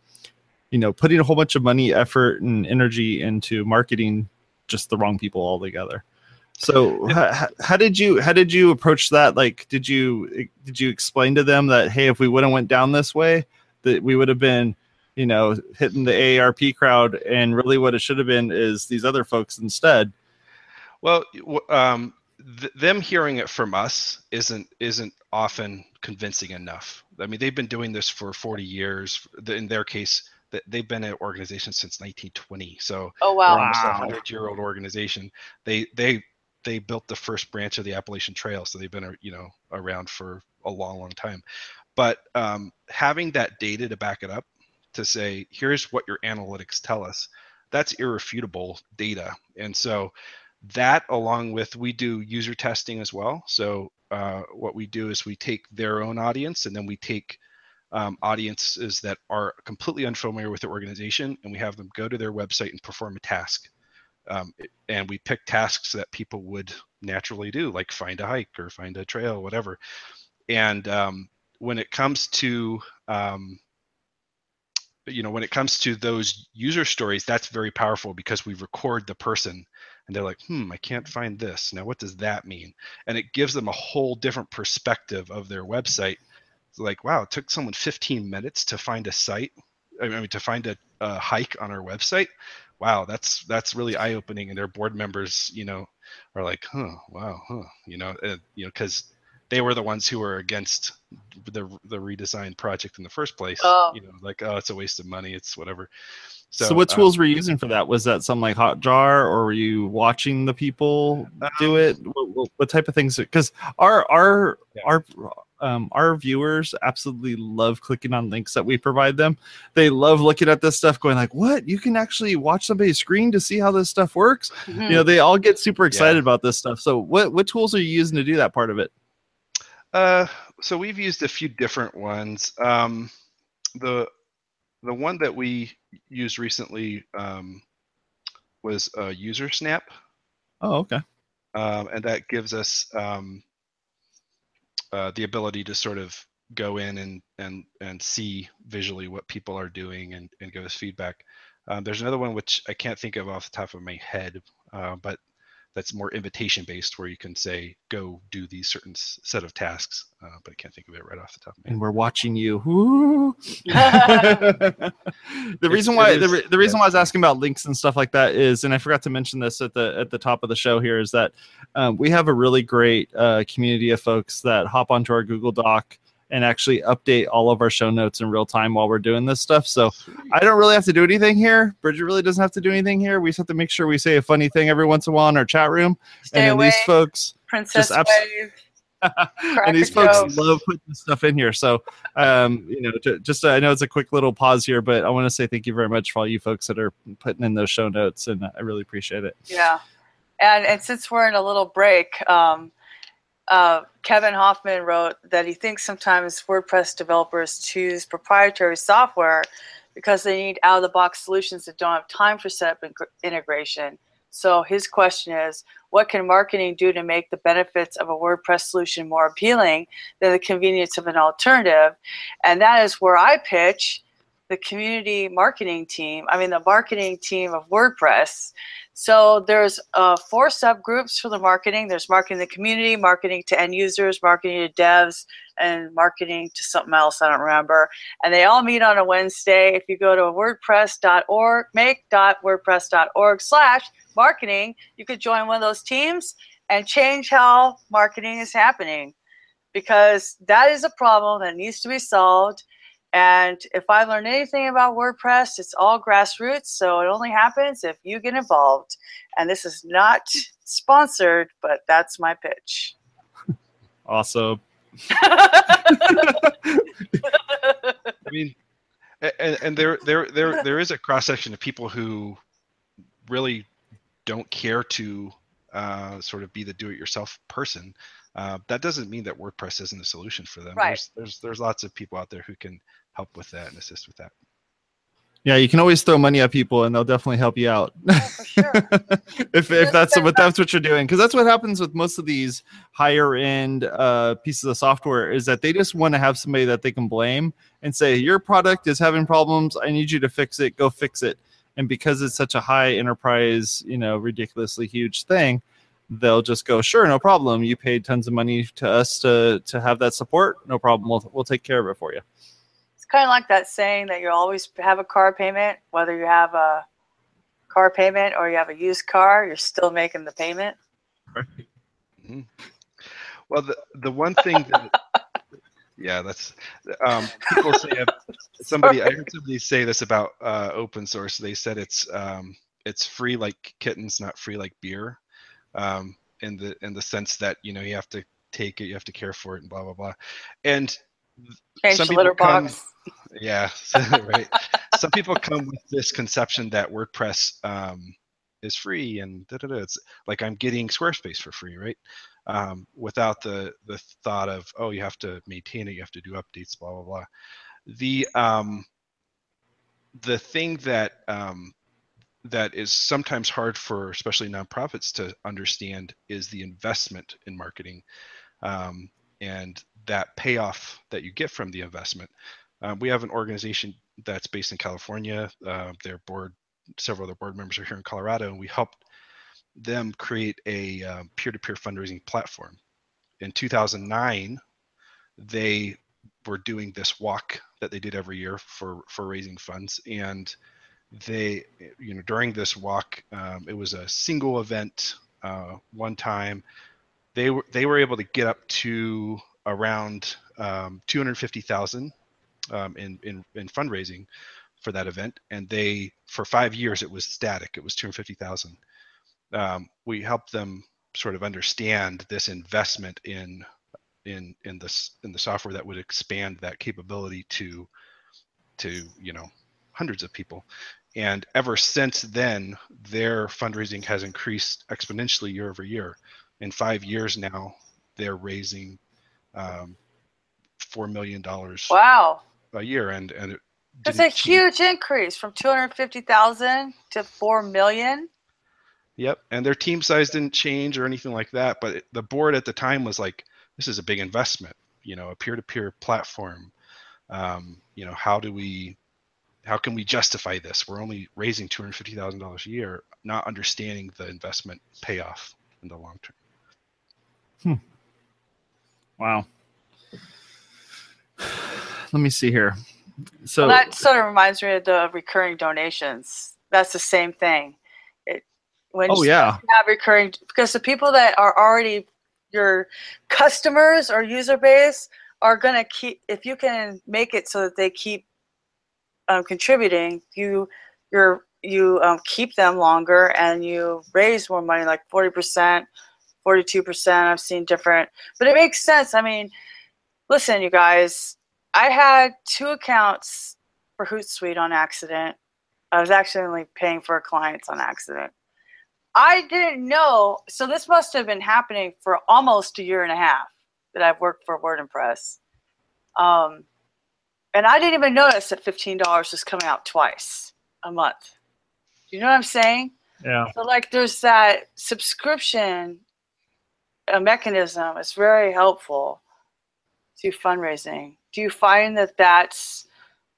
S1: you know putting a whole bunch of money effort and energy into marketing just the wrong people altogether. So how, how did you how did you approach that? Like did you did you explain to them that hey if we would have went down this way that we would have been you know, hitting the AARP crowd, and really what it should have been is these other folks instead.
S3: Well, um, th- them hearing it from us isn't isn't often convincing enough. I mean, they've been doing this for 40 years. In their case, they've been an organization since 1920. So,
S2: oh wow,
S3: almost a hundred year old organization. They they they built the first branch of the Appalachian Trail, so they've been you know around for a long, long time. But um, having that data to back it up to say, here's what your analytics tell us. That's irrefutable data. And so that along with we do user testing as well. So uh, what we do is we take their own audience and then we take um, audiences that are completely unfamiliar with the organization and we have them go to their website and perform a task. Um, and we pick tasks that people would naturally do, like find a hike or find a trail, whatever. And um, when it comes to um, you know when it comes to those user stories that's very powerful because we record the person and they're like hmm i can't find this. Now what does that mean? And it gives them a whole different perspective of their website. It's like wow it took someone 15 minutes to find a site i mean to find a, a hike on our website? Wow that's that's really eye-opening. And their board members you know are like huh wow huh you know uh, you know because they were the ones who were against the the redesign project in the first place.
S2: Oh.
S3: You know, like oh, it's a waste of money. It's whatever. So,
S1: so what tools um, were you using for that? Was that some like Hotjar, or were you watching the people do um, it? What, what, type of things? Because our our yeah. our um, our viewers absolutely love clicking on links that we provide them. They love looking at this stuff, going like, "What? You can actually watch somebody's screen to see how this stuff works." Mm-hmm. You know, they all get super excited yeah. about this stuff. So, what what tools are you using to do that part of it?
S3: Uh, so we've used a few different ones. Um, the the one that we used recently um, was uh, Usersnap,
S1: Oh, okay.
S3: um, and that gives us um, uh, the ability to sort of go in and and and see visually what people are doing and, and give us feedback. Um, there's another one which I can't think of off the top of my head, uh, but that's more invitation based, where you can say go do these certain s- set of tasks. Uh, but I can't think of it right off the top of my head.
S1: And we're watching you. Woo. the reason
S3: it
S1: why the,
S3: is-
S1: re- the reason
S3: yeah.
S1: why I was asking about links and stuff like that is, and I forgot to mention this at the at the top of the show here, is that um, we have a really great uh, community of folks that hop onto our Google Doc and actually update all of our show notes in real time while we're doing this stuff. So I don't really have to do anything here. Bridget really doesn't have to do anything here. We just have to make sure we say a funny thing every once in a while in our chat room,
S2: Stay
S1: and then
S2: away,
S1: these folks
S2: Princess
S1: abs-
S2: Wave.
S1: And these folks
S2: joke.
S1: love putting this stuff in here. So, um, you know, ju- just uh, I know it's a quick little pause here, but I want to say thank you very much for all you folks that are putting in those show notes, and I really appreciate it.
S2: Yeah, and and since we're in a little break, um, uh, Kevin Hoffman wrote that he thinks sometimes WordPress developers choose proprietary software because they need out of the box solutions that don't have time for setup integration. So his question is, what can marketing do to make the benefits of a WordPress solution more appealing than the convenience of an alternative? And that is where I pitch the community marketing team. I mean, the marketing team of WordPress. So there's uh, four subgroups for the marketing. There's marketing the community, marketing to end users, marketing to devs, and marketing to something else I don't remember. And they all meet on a Wednesday. If you go to wordpress.org, make.wordpress.org slash marketing, you could join one of those teams and change how marketing is happening because that is a problem that needs to be solved. And if I learned anything about WordPress, it's all grassroots. So it only happens if you get involved. And this is not sponsored, but that's my pitch.
S1: Awesome.
S3: I mean, and, and there there there there is a cross section of people who really don't care to uh, sort of be the do-it-yourself person. Uh, that doesn't mean that WordPress isn't a solution for them.
S2: Right.
S3: There's, there's there's lots of people out there who can help with that and assist with that.
S1: Yeah, you can always throw money at people, and they'll definitely help you out.
S2: Sure.
S1: if if that's what that's what you're doing, because that's what happens with most of these higher end uh, pieces of software is that they just want to have somebody that they can blame and say your product is having problems. I need you to fix it. Go fix it. And because it's such a high enterprise, you know, ridiculously huge thing, they'll just go, sure, no problem. You paid tons of money to us to to have that support. No problem. We'll we'll take care of it for you.
S2: Kind of like that saying that you always have a car payment, whether you have a car payment or you have a used car, you're still making the payment.
S3: Well, the the one thing that yeah, that's um, people say somebody I heard somebody say this about uh, open source. They said it's um, it's free like kittens, not free like beer, um, in the in the sense that you know you have to take it, you have to care for it, and blah blah blah. And
S2: Change
S3: Some
S2: the litter
S3: come-
S2: box.
S3: yeah, right. Some people come with this conception that WordPress um, is free and da, da, da. it's like I'm getting Squarespace for free, right? Um, without the the thought of oh, you have to maintain it, you have to do updates, blah blah blah. The um, the thing that um, that is sometimes hard for especially nonprofits to understand is the investment in marketing um, and that payoff that you get from the investment. Um, we have an organization that's based in California. Uh, their board, several other board members are here in Colorado, and we helped them create a um, peer-to-peer fundraising platform. In 2009, they were doing this walk that they did every year for for raising funds, and they, you know, during this walk, um, it was a single event, uh, one time. They were they were able to get up to around um, 250,000 um, in, in in fundraising for that event, and they for five years it was static. It was 250,000. Um, we helped them sort of understand this investment in in in this in the software that would expand that capability to to you know hundreds of people and ever since then their fundraising has increased exponentially year over year in five years now they're raising um, four million dollars
S2: Wow.
S3: a year, and and it
S2: That's a
S3: didn't
S2: huge increase from 250,000 to 4 million.
S3: Yep, and their team size didn't change or anything like that, but it- the board at the time was like, "This is a big investment, you know, a peer-to-peer platform. Um, you know, how do we, how can we justify this? We're only raising two hundred fifty thousand dollars a year, not understanding the investment payoff in the long term."
S1: Wow. Let me see here. So
S2: well, that sort of reminds me of the recurring donations. That's the same thing. It, when
S1: Oh,
S2: you
S1: yeah.
S2: have recurring, because the people that are already your customers or user base are going to keep, if you can make it so that they keep um, contributing, you, you're, you um, keep them longer and you raise more money, like 40%, 42%. I've seen different, but it makes sense. I mean, listen, you guys, I had two accounts for Hootsuite on accident. I was accidentally paying for clients on accident. I didn't know, so this must have been happening for almost a year and a half that I've worked for WordPress. Um, and I didn't even notice that $15 was coming out twice a month. You know what I'm saying?
S1: yeah.
S2: So like there's that subscription uh, mechanism. It's very helpful to fundraising. Do you find that that's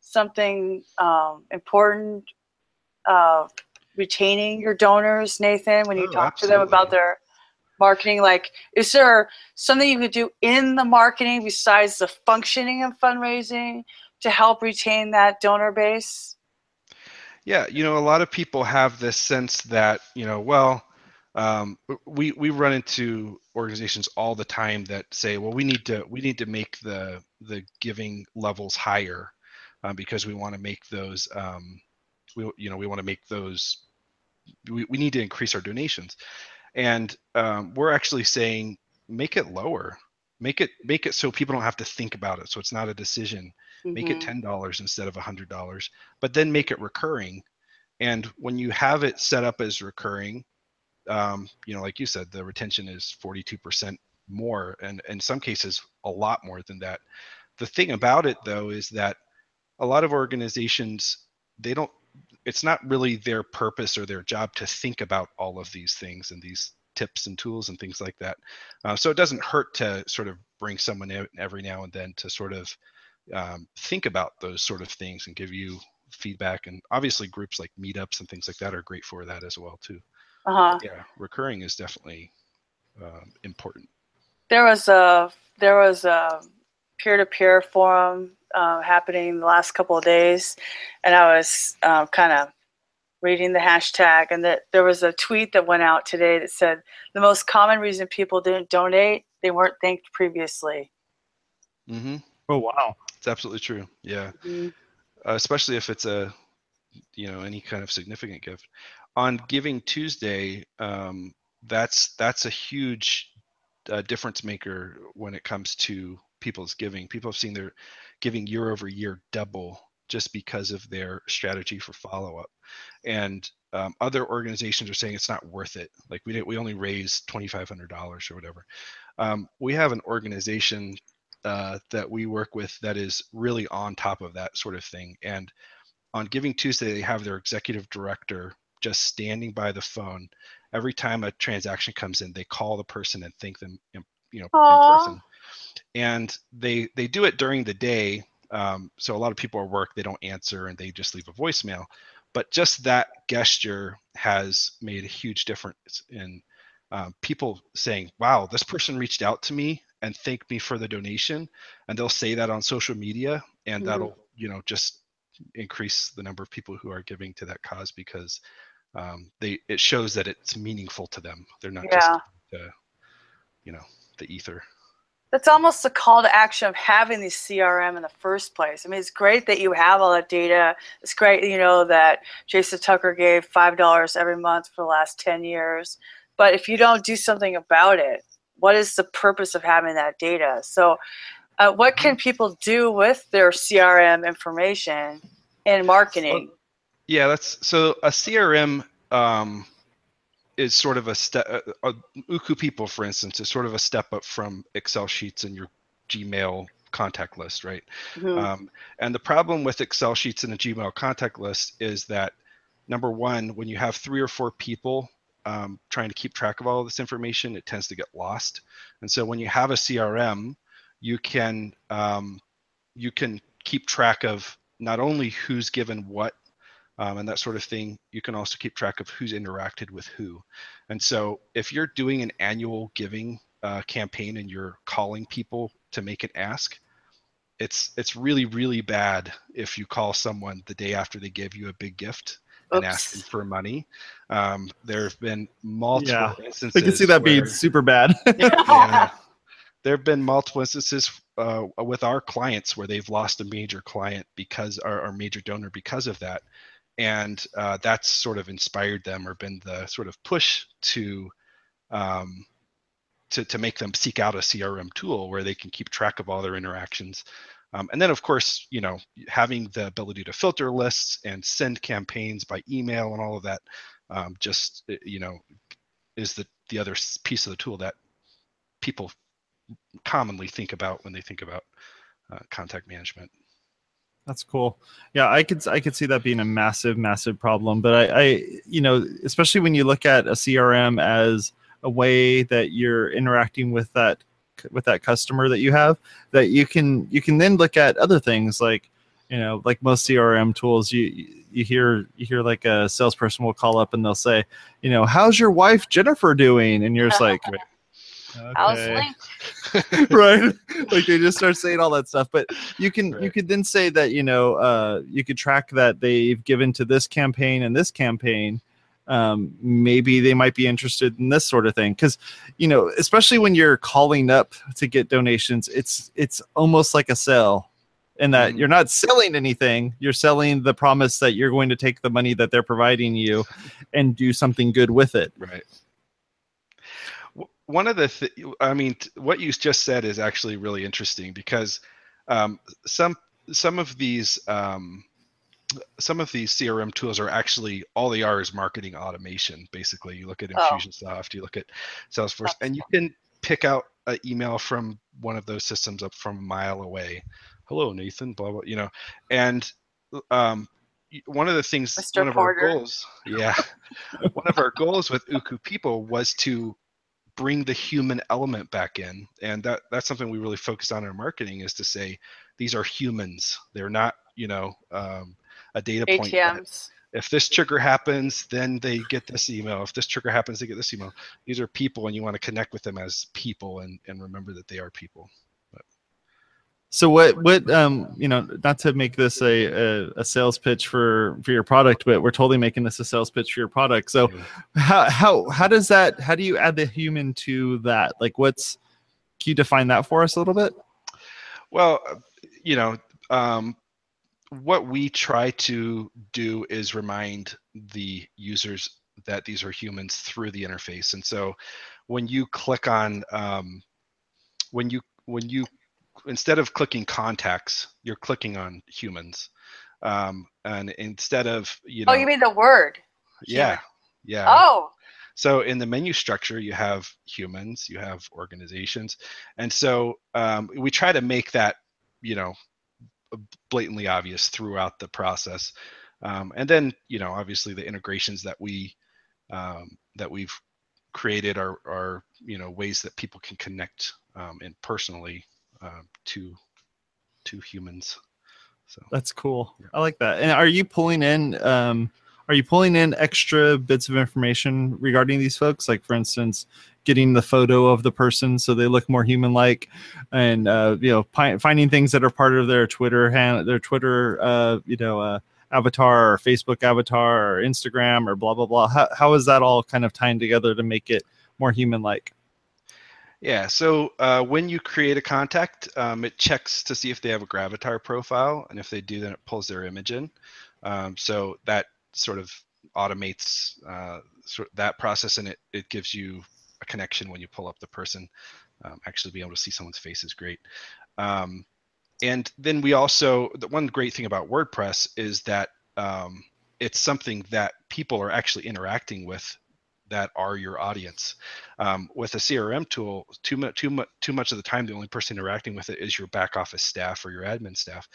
S2: something um, important? Uh, retaining your donors, Nathan, when you
S3: Oh,
S2: talk to them about their marketing. Like, is there something you could do in the marketing besides the functioning of fundraising to help retain that donor base?
S3: Yeah, you know, a lot of people have this sense that, you know, well, um, we we run into organizations all the time that say, well, we need to we need to make the the giving levels higher uh, because we want to make those um, we you know we want to make those we, we need to increase our donations, and um, we're actually saying make it lower, make it make it so people don't have to think about it, so it's not a decision. Make it
S2: Mhm.
S3: ten dollars instead of a hundred dollars but then make it recurring. And when you have it set up as recurring um, you know like you said the retention is 42% more and in some cases a lot more than that. The thing about it though is that a lot of organizations they don't it's not really their purpose or their job to think about all of these things and these tips and tools and things like that. Uh, so it doesn't hurt to sort of bring someone in every now and then to sort of um, think about those sort of things and give you feedback. And obviously groups like meetups and things like that are great for that as well too
S2: Uh-huh.
S3: yeah recurring is definitely um, important
S2: there was a there was a peer-to-peer forum uh, happening the last couple of days and i was uh, kind of reading the hashtag and that there was a tweet that went out today that said the most common reason people didn't donate they weren't thanked previously
S3: Mm-hmm.
S1: Oh wow.
S3: it's absolutely true yeah uh, especially if it's a you know any kind of significant gift on giving tuesday um, that's that's a huge uh, difference maker when it comes to people's giving. People have seen their giving year over year double just because of their strategy for follow-up. And um, other organizations are saying it's not worth it. Like we did we only raised $2500 or whatever. Um, we have an organization uh, that we work with that is really on top of that sort of thing. And on Giving Tuesday, they have their executive director just standing by the phone. Every time a transaction comes in, they call the person and thank them, in, you know,
S2: Aw.
S3: in person. And they they do it during the day. Um, so a lot of people are at work, they don't answer, and they just leave a voicemail. But just that gesture has made a huge difference in um, people saying, "Wow, this person reached out to me and thanked me for the donation," and they'll say that on social media, and
S2: Mhm.
S3: that'll you know just increase the number of people who are giving to that cause because um, they it shows that it's meaningful to them. They're not
S2: Yeah.
S3: just the you know the ether.
S2: That's almost a call to action of having these CRM in the first place. I mean, it's great that you have all that data. It's great, you know, that Jason Tucker gave five dollars every month for the last ten years. But if you don't do something about it, what is the purpose of having that data? So, uh, what can people do with their CRM information in marketing?
S3: Yeah, that's so a CRM um, is sort of a step. Uh, uh, UkuuPeople, for instance, is sort of a step up from Excel sheets and your Gmail contact list, right?
S2: Mhm.
S3: Um, and the problem with Excel sheets and a Gmail contact list is that number one, when you have three or four people um, trying to keep track of all of this information, it tends to get lost. And so when you have a CRM, you can um, you can keep track of not only who's given what um, and that sort of thing. You can also keep track of who's interacted with who. And so if you're doing an annual giving uh, campaign and you're calling people to make an ask, it's it's really really bad if you call someone the day after they give you a big gift and ask them for money. Um, there have been multiple
S1: Yeah.
S3: instances.
S1: I can see that being super bad.
S3: yeah. There have been multiple instances uh, with our clients where they've lost a major client because our, our major donor because of that, and uh, that's sort of inspired them or been the sort of push to um, to to make them seek out a CRM tool where they can keep track of all their interactions. Um, and then, of course, you know, having the ability to filter lists and send campaigns by email and all of that, um, just uh, you know, is the the other piece of the tool that people commonly think about when they think about uh, contact management.
S1: That's cool. Yeah, I could I could see that being a massive, massive problem. But I, I you know, especially when you look at a CRM as a way that you're interacting with that with that customer that you have, that you can you can then look at other things like you know like most crm tools you you hear you hear like a salesperson will call up and they'll say you know how's your wife jennifer doing and you're just like
S2: How's
S1: okay.
S2: Link?
S1: right? Like they just start saying all that stuff. But you can you could then say that you know uh you could track that they've given to this campaign and this campaign. Um maybe they might be interested in this sort of thing. Because you know especially when you're calling up to get donations it's it's almost like a sell in that
S3: Mhm.
S1: you're not selling anything. You're selling the promise that you're going to take the money that they're providing you and do something good with it.
S3: Right. One of the, th- I mean, t- what you just said is actually really interesting because um, some some of these um, some of these CRM tools are actually all they are is marketing automation. Basically, you look at
S2: Oh.
S3: Infusionsoft, you look at Salesforce, and you can pick out an email from one of those systems up from a mile away. Hello, Nathan. Blah blah. You know, and um, one of the things,
S2: Mr.
S3: one of
S2: Porter.
S3: our goals, yeah, one of our goals with UkuuPeople was to bring the human element back in, and that that's something we really focus on in our marketing is to say these are humans. They're not, you know, um, a data point.
S2: ATMs.
S3: If this trigger happens, then they get this email. If this trigger happens, they get this email. These are people, and you want to connect with them as people, and and remember that they are people.
S1: So what what um you know not to make this a, a a sales pitch for for your product, but we're totally making this a sales pitch for your product. So how how how does that how do you add the human to that? Like what's can you define that for us a little bit?
S3: Well, you know, um, what we try to do is remind the users that these are humans through the interface. And so, when you click on, um, when you when you instead of clicking contacts, you're clicking on humans. Um, and instead of you know,
S2: Oh, you mean the word?
S3: yeah,
S2: human.
S3: yeah.
S2: Oh,
S3: So in the menu structure, you have humans, you have organizations, and so um, we try to make that, you know, blatantly obvious throughout the process. Um, and then, you know, obviously the integrations that we um, that we've created are are you know ways that people can connect um, and personally um, to to humans. So
S1: That's cool.
S3: Yeah.
S1: I like that. And are you pulling in um are you pulling in extra bits of information regarding these folks? Like for instance, getting the photo of the person so they look more human like and uh you know pi- finding things that are part of their Twitter hand their Twitter uh you know uh avatar or Facebook avatar or Instagram or blah blah blah. How how is that all kind of tying together to make it more human like?
S3: Yeah, so uh, when you create a contact, um, it checks to see if they have a Gravatar profile, and if they do, then it pulls their image in. Um, so that sort of automates uh, sort that process, and it, it gives you a connection when you pull up the person. Um, actually, being able to see someone's face is great. Um, and then we also, the one great thing about WordPress is that um, it's something that people are actually interacting with that are your audience. Um, with a CRM tool, too much, too much, too much of the time, the only person interacting with it is your back office staff or your admin staff.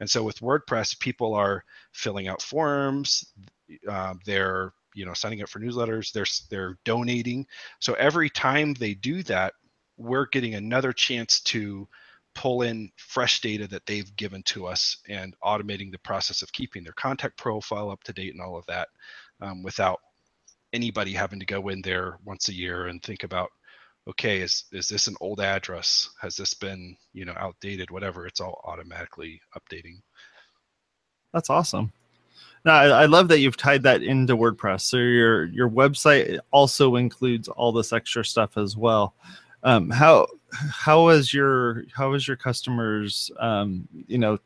S3: And so with WordPress, people are filling out forms, um, they're you know signing up for newsletters, they're they're donating. So every time they do that, we're getting another chance to pull in fresh data that they've given to us and automating the process of keeping their contact profile up to date and all of that um, without anybody having to go in there once a year and think about okay is is this an old address? Has this been you know outdated? Whatever it's all automatically updating.
S1: That's awesome. Now I, I love that you've tied that into wordpress. So your your website also includes all this extra stuff as well. Um, how how has your how has your customers um, you know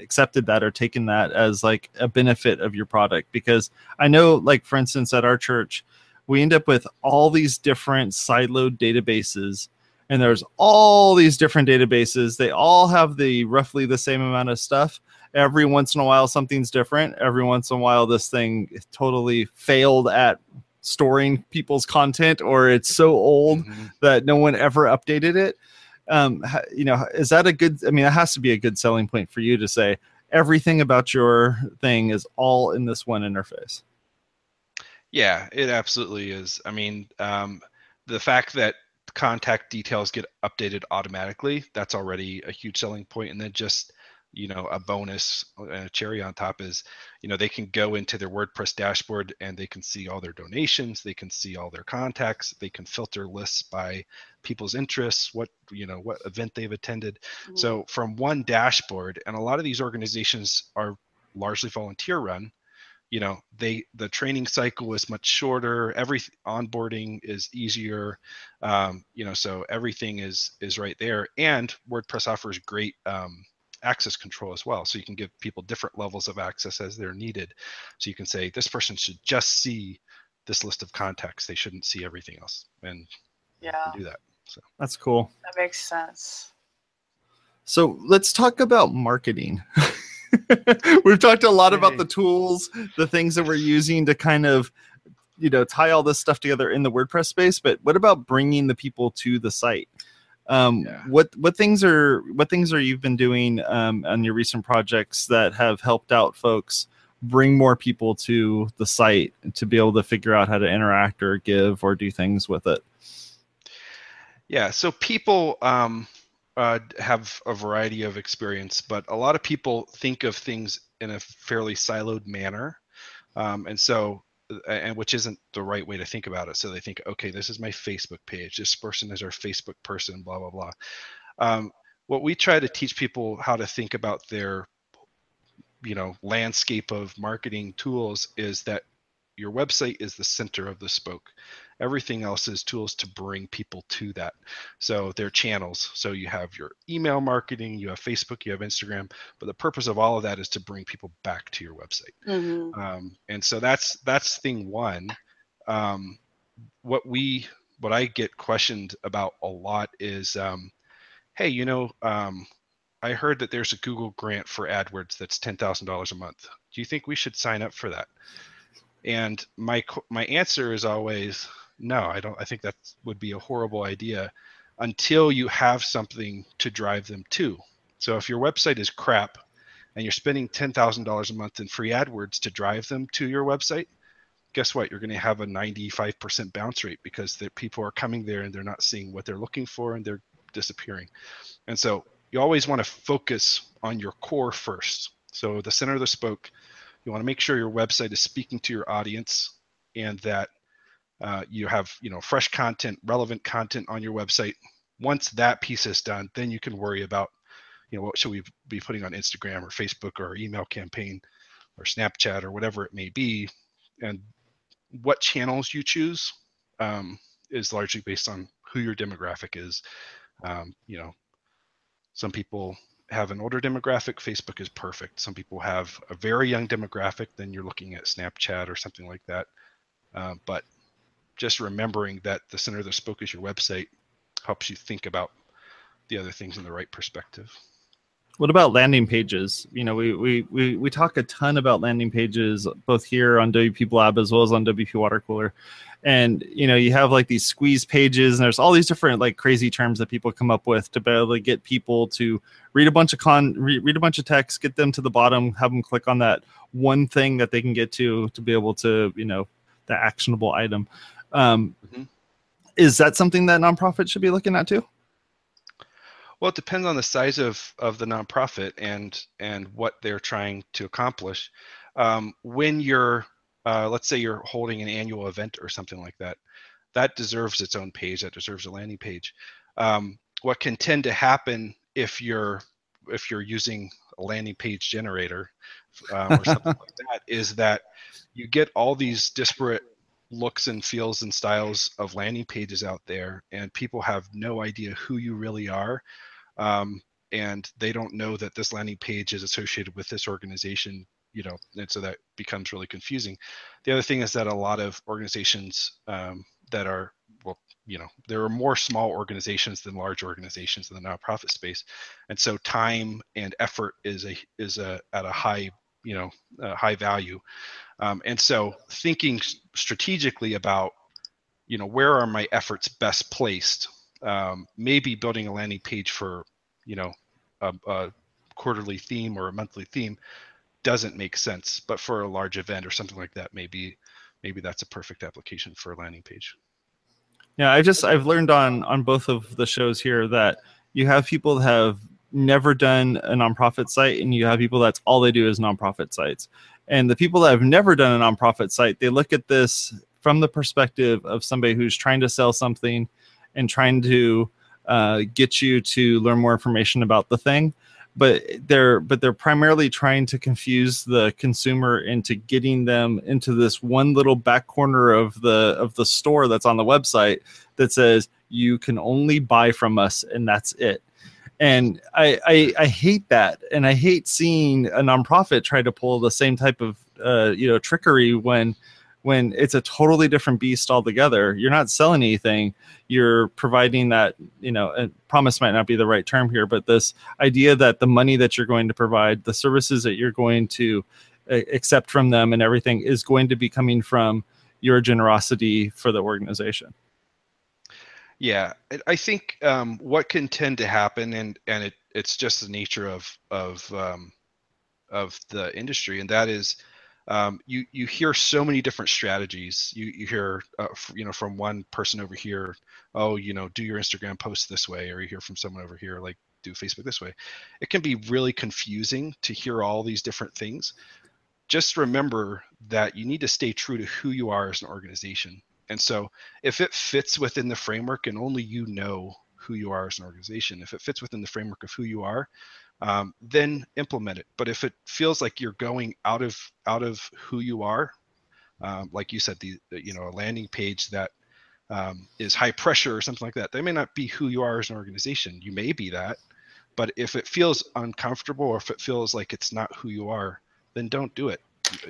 S1: accepted that or taken that as like a benefit of your product? Because i know like for instance at our church we end up with all these different siloed databases and there's all these different databases. They all have the roughly the same amount of stuff. Every once in a while something's different. Every once in a while this thing totally failed at storing people's content or it's so old mm-hmm. that no one ever updated it um, you know, is that a good? I mean, it has to be a good selling point for you to say everything about your thing is all in this one interface.
S3: Yeah, it absolutely is. I mean, um, the fact that contact details get updated automatically, that's already a huge selling. And then just you know a bonus and a cherry on top is you know they can go into their wordpress dashboard and they can see all their donations they can see all their contacts they can filter lists by people's interests what you know what event they've attended mm-hmm. so from one dashboard and a lot of these organizations are largely volunteer run you know they the training cycle is much shorter every onboarding is easier um, you know so everything is is right there and wordpress offers great um, access control as well. So you can give people different levels of access as they're needed. So you can say this person should just see this list of contacts. They shouldn't see everything else. And
S2: yeah,
S3: do that. So
S1: that's cool.
S2: That makes sense.
S1: So let's talk about marketing. We've talked a lot about the tools, the things that we're using to kind of you know tie all this stuff together in the WordPress space, but what about bringing the people to the site? Um, yeah. What what things are what things are you've been doing um, on your recent projects that have helped out folks bring more people to the site to be able to figure out how to interact or give or do things with it?
S3: Yeah, so people um, uh, have a variety of experience, but a lot of people think of things in a fairly siloed manner. Um, and so and which isn't the right way to think about it. So they think, okay, this is my Facebook page. This person is our Facebook person. Blah blah blah. Um, what we try to teach people how to think about their, you know, landscape of marketing tools is that your website is the center of the spoke. Everything else is tools to bring people to that. So they're channels. So you have your email marketing, you have Facebook, you have Instagram, but the purpose of all of that is to bring people back to your website. Mm-hmm. Um, and so that's that's thing one. Um, what we what I get questioned about a lot is, um, hey, you know, um, I heard that there's a Google grant for AdWords that's ten thousand dollars a month. Do you think we should sign up for that? And my my answer is always no. I don't. I think that would be a horrible idea until you have something to drive them to. So if your website is crap and you're spending $10,000 a month in free AdWords to drive them to your website, guess what? You're going to have a 95% bounce rate because the people are coming there and they're not seeing what they're looking for and they're disappearing. And so you always want to focus on your core first. So the center of the spoke you want to make sure your website is speaking to your audience and that uh, you have you know fresh content, relevant content on your website. Once that piece is done, then you can worry about you know what should we be putting on Instagram or Facebook or email campaign or Snapchat or whatever it may be, and what channels you choose um, is largely based on who your demographic is. Um, you know, some people have an older demographic, Facebook is perfect. Some people have a very young demographic, then you're looking at Snapchat or something like that. Uh, but just remembering that the center of the spoke is your website helps you think about the other things in the right perspective.
S1: What about landing pages? You know, we, we, we, we talk a ton about landing pages, both here on WP Blab as well as on WP Water Cooler. And, you know, you have like these squeeze pages and there's all these different like crazy terms that people come up with to be able to get people to read a bunch of con, read, read a bunch of text, get them to the bottom, have them click on that one thing that they can get to, to be able to, you know, the actionable item. Um, mm-hmm. Is that something that nonprofits should be looking at too?
S3: Well, it depends on the size of, of the nonprofit and and what they're trying to accomplish. Um, when you're, uh, let's say you're holding an annual event or something like that, that deserves its own page. That deserves a landing page. Um, what can tend to happen if you're if you're using a landing page generator um, or something like that is that you get all these disparate looks and feels and styles of landing pages out there and people have no idea who you really are um, and they don't know that this landing page is associated with this organization you know and so that becomes really confusing. The other thing is that a lot of organizations um, that are well you know there are more small organizations than large organizations in the nonprofit space and so time and effort is a is a at a high you know a high value. Um, and so thinking strategically about you know where are my efforts best placed um, maybe building a landing page for you know a, a, quarterly theme or a monthly theme doesn't make sense but for a large event or something like that maybe maybe that's a perfect application for a landing page.
S1: Yeah i just i've learned on on both of the shows here that you have people that have never done a nonprofit site and you have people that's all they do is nonprofit sites. And the people that have never done a nonprofit site they look at this from the perspective of somebody who's trying to sell something and trying to uh, get you to learn more information about the thing. But they're but they're primarily trying to confuse the consumer into getting them into this one little back corner of the of the store that's on the website that says you can only buy from us and that's it and I, I, I hate that and i hate seeing a nonprofit try to pull the same type of uh, you know trickery when when it's a totally different beast altogether. You're not selling anything. You're providing that, you know, promise might not be the right term here, but this idea that the money that you're going to provide, the services that you're going to uh, accept from them and everything is going to be coming from your generosity for the organization.
S3: Yeah, I think um, what can tend to happen, and and it, it's just the nature of of um, of the industry, and that is um, you you hear so many different strategies. You you hear uh, f- you know from one person over here, oh you know do your Instagram post this way, or you hear from someone over here like do Facebook this way. It can be really confusing to hear all these different things. Just remember that you need to stay true to who you are as an organization. And so if it fits within the framework and only you know who you are as an organization, if it fits within the framework of who you are, um, then implement it. But if it feels like you're going out of out of who you are, um, like you said, the you know a landing page that um, is high pressure or something like that, they may not be who you are as an organization. You may be that, but if it feels uncomfortable or if it feels like it's not who you are, then don't do it.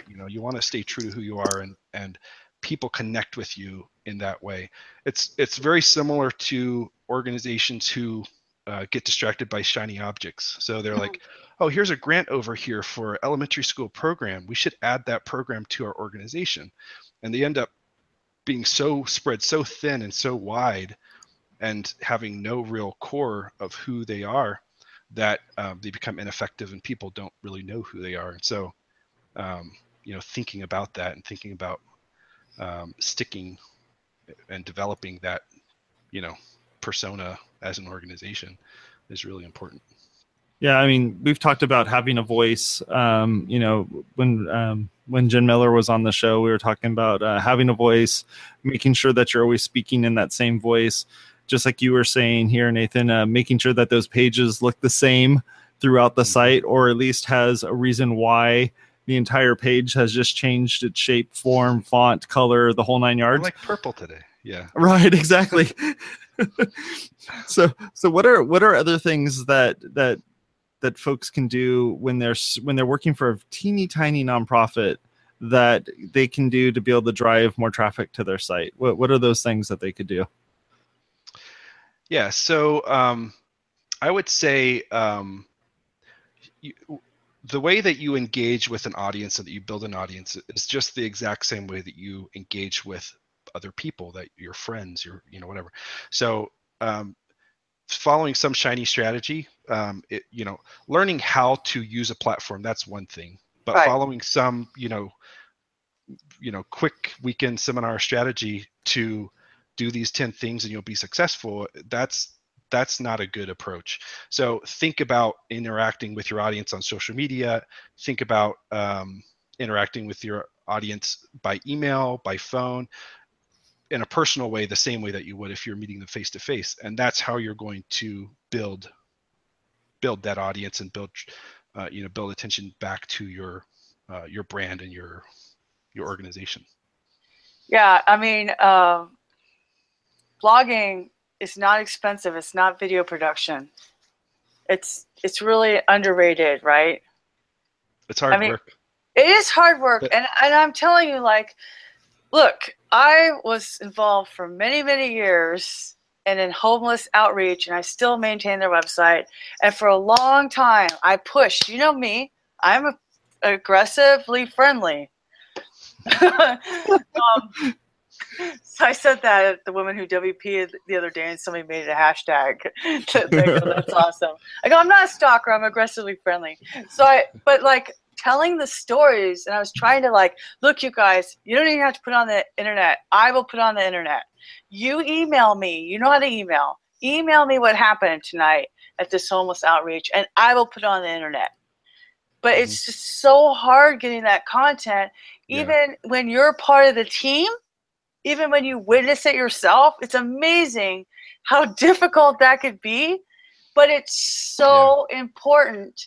S3: You know, you want to stay true to who you are and and people connect with you in that way. It's it's very similar to organizations who uh, get distracted by shiny objects. So they're like, oh, here's a grant over here for elementary school program. We should add that program to our organization. And they end up being so spread so thin and so wide and having no real core of who they are that um, they become ineffective and people don't really know who they are. And so, um, you know, thinking about that and thinking about um, sticking and developing that, you know, persona as an organization is really important.
S1: Yeah, I mean, we've talked about having a voice. Um, you know, when um, when Jen Miller was on the show, we were talking about uh, having a voice, making sure that you're always speaking in that same voice. Just like you were saying here, Nathan, uh, making sure that those pages look the same throughout the mm-hmm. site, or at least has a reason why the entire page has just changed its shape, form, font, color, the whole nine yards.
S3: I like purple today. Yeah.
S1: Right. Exactly. so so what are what are other things that that that folks can do when they're when they're working for a teeny tiny nonprofit that they can do to be able to drive more traffic to their site what, what are those things that they could do
S3: yeah so um, i would say um, you, the way that you engage with an audience and that you build an audience is just the exact same way that you engage with other people that your friends your you know whatever so um, following some shiny strategy um, it, you know learning how to use a platform that's one thing but right. following some you know you know quick weekend seminar strategy to do these 10 things and you'll be successful that's that's not a good approach. So think about interacting with your audience on social media. Think about um, interacting with your audience by email by phone in a personal way the same way that you would if you're meeting them face to face and that's how you're going to build build that audience and build uh, you know build attention back to your uh, your brand and your your organization.
S2: Yeah i mean uh, blogging is not expensive it's not video production it's it's really underrated right
S3: it's hard I mean, work
S2: it is hard work but, and, and i'm telling you like look I was involved for many, many years and in homeless outreach, and I still maintain their website. And for a long time, I pushed. You know me, I'm a, aggressively friendly. um, so I said that at the woman who WP the other day, and somebody made it a hashtag. Oh, that's awesome. I go, I'm not a stalker. I'm aggressively friendly. So I, but like telling the stories and I was trying to like, look, you guys, you don't even have to put on the internet. I will put on the internet. You email me. You know how to email. Email me what happened tonight at this homeless outreach and I will put on the internet. But it's mm. just so hard getting that content, even yeah. when you're part of the team, even when you witness it yourself. It's amazing how difficult that could be, but it's so yeah. important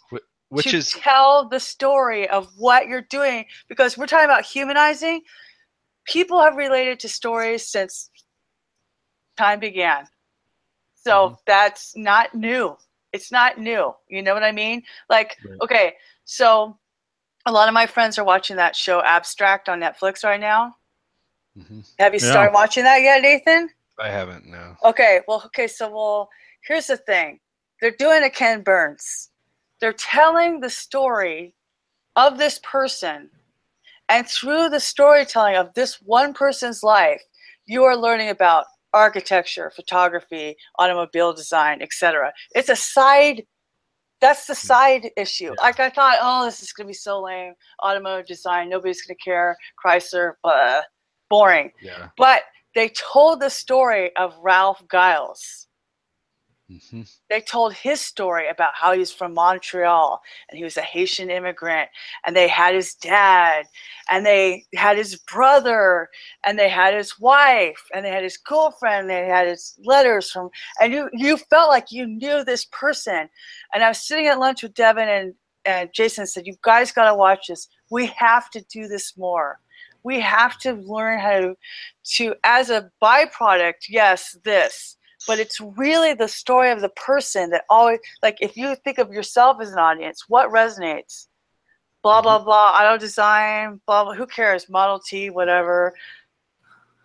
S2: which to is tell the story of what you're doing because we're talking about humanizing people have related to stories since time began so mm-hmm. that's not new it's not new you know what i mean like right. okay so a lot of my friends are watching that show abstract on netflix right now mm-hmm. have you yeah. started watching that yet nathan
S3: i haven't no
S2: okay well okay so well here's the thing they're doing a ken burns they're telling the story of this person. And through the storytelling of this one person's life, you are learning about architecture, photography, automobile design, etc. It's a side that's the side issue. Like I thought, oh, this is gonna be so lame. Automotive design, nobody's gonna care. Chrysler, blah, boring. Yeah. But they told the story of Ralph Gilles, Mm-hmm. They told his story about how he's from Montreal and he was a Haitian immigrant, and they had his dad, and they had his brother, and they had his wife, and they had his girlfriend, they had his letters from, and you you felt like you knew this person. And I was sitting at lunch with Devin and and Jason said, "You guys got to watch this. We have to do this more." We have to learn how to, to as a byproduct, yes, this, but it's really the story of the person that always like if you think of yourself as an audience what resonates blah blah mm-hmm. blah auto design blah blah who cares model t whatever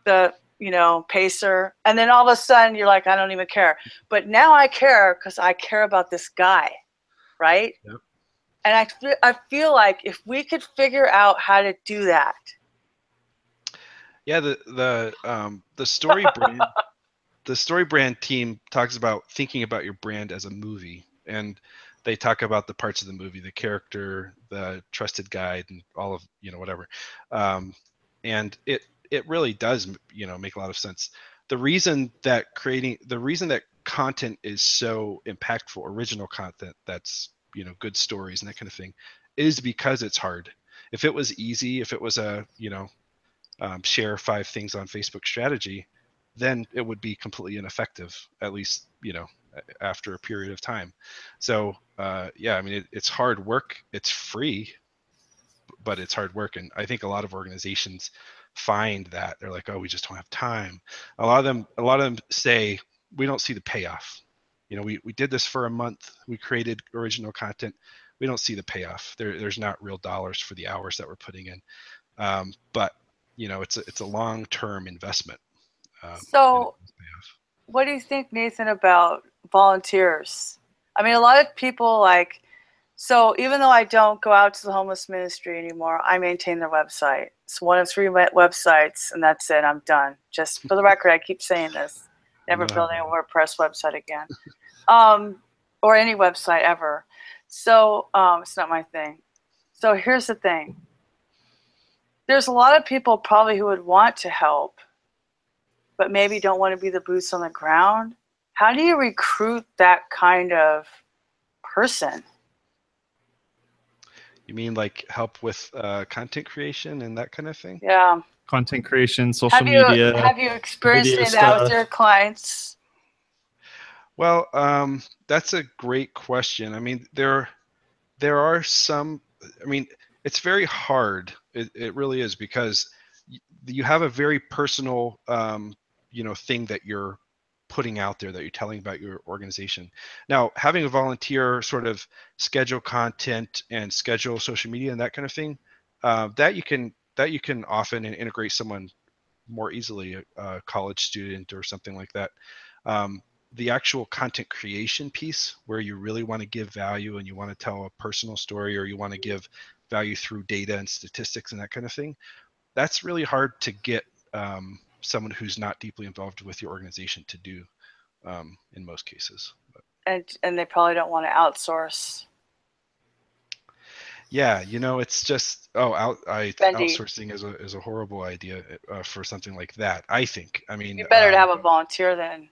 S2: the you know pacer and then all of a sudden you're like i don't even care but now i care because i care about this guy right yep. and I, I feel like if we could figure out how to do that
S3: yeah the the um the story brand the story brand team talks about thinking about your brand as a movie and they talk about the parts of the movie the character the trusted guide and all of you know whatever. Um, and it it really does you know make a lot of sense. The reason that creating the reason that content is so impactful original content that's you know good stories and that kind of thing is because it's hard. If it was easy if it was a you know um, share five things on facebook strategy then it would be completely ineffective, at least, you know, after a period of time. So, uh, yeah, I mean, it, it's hard work. It's free, but it's hard work. And I think a lot of organizations find that they're like, oh, we just don't have time. A lot of them, a lot of them say, we don't see the payoff. You know, we, we did this for a month. We created original content. We don't see the payoff. There, there's not real dollars for the hours that we're putting in. Um, but you know, it's a, it's a long-term investment.
S2: Um, so, what do you think, Nathan, about volunteers? I mean, a lot of people like So even though I don't go out to the homeless ministry anymore, I maintain their website. It's one of three websites, and that's it. I'm done. Just for the record, I keep saying this. Never
S3: No.
S2: building a WordPress website again, um, or any website ever. So um, it's not my thing. So here's the thing. There's a lot of people probably who would want to help, but maybe don't want to be the boots on the ground. How do you recruit that kind of person?
S3: You mean like help with uh, content creation and that kind of thing?
S2: Yeah.
S1: Content creation, social
S2: Have you
S1: media.
S2: have you experienced
S1: video
S2: any of that with your clients?
S3: Well, um, that's a great question. I mean, there, there are some. I mean, it's very hard. It, it really is because you have a very personal, um, you know, thing that you're putting out there that you're telling about your organization. Now, having a volunteer sort of schedule content and schedule social media and that kind of thing, uh, that you can that you can often integrate someone more easily, a, college student or something like that. Um, the actual content creation piece where you really want to give value and you want to tell a personal story or you want to give value through data and statistics and that kind of thing that's really hard to get um, someone who's not deeply involved with your organization to do um, in most cases but
S2: And and they probably don't want to outsource.
S3: yeah you know it's just oh out I, outsourcing is a, is a horrible idea uh, for something like that i think i mean
S2: You better to
S3: um,
S2: have a volunteer than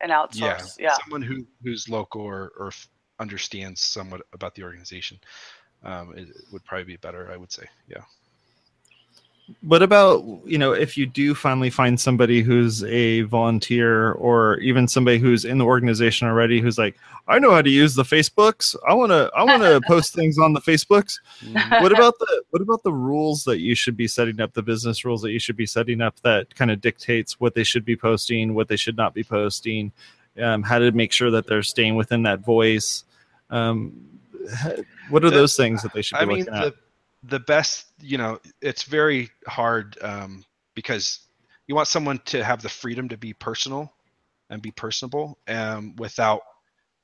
S2: an outsource. Yeah.
S3: someone who who's local or or understands somewhat about the organization um, it, it would probably be better i would say yeah.
S1: What about you know if you do finally find somebody who's a volunteer or even somebody who's in the organization already who's like i know how to use the facebooks. I want to i want to post things on the facebooks. What about the what about the rules that you should be setting up the business rules that you should be setting up that kind of dictates what they should be posting what they should not be posting um, how to make sure that they're staying within that voice? Um, what are
S3: The-
S1: those things that they should be
S3: i mean
S1: looking at?
S3: the the best you know it's very hard um, because you want someone to have the freedom to be personal and be personable um, without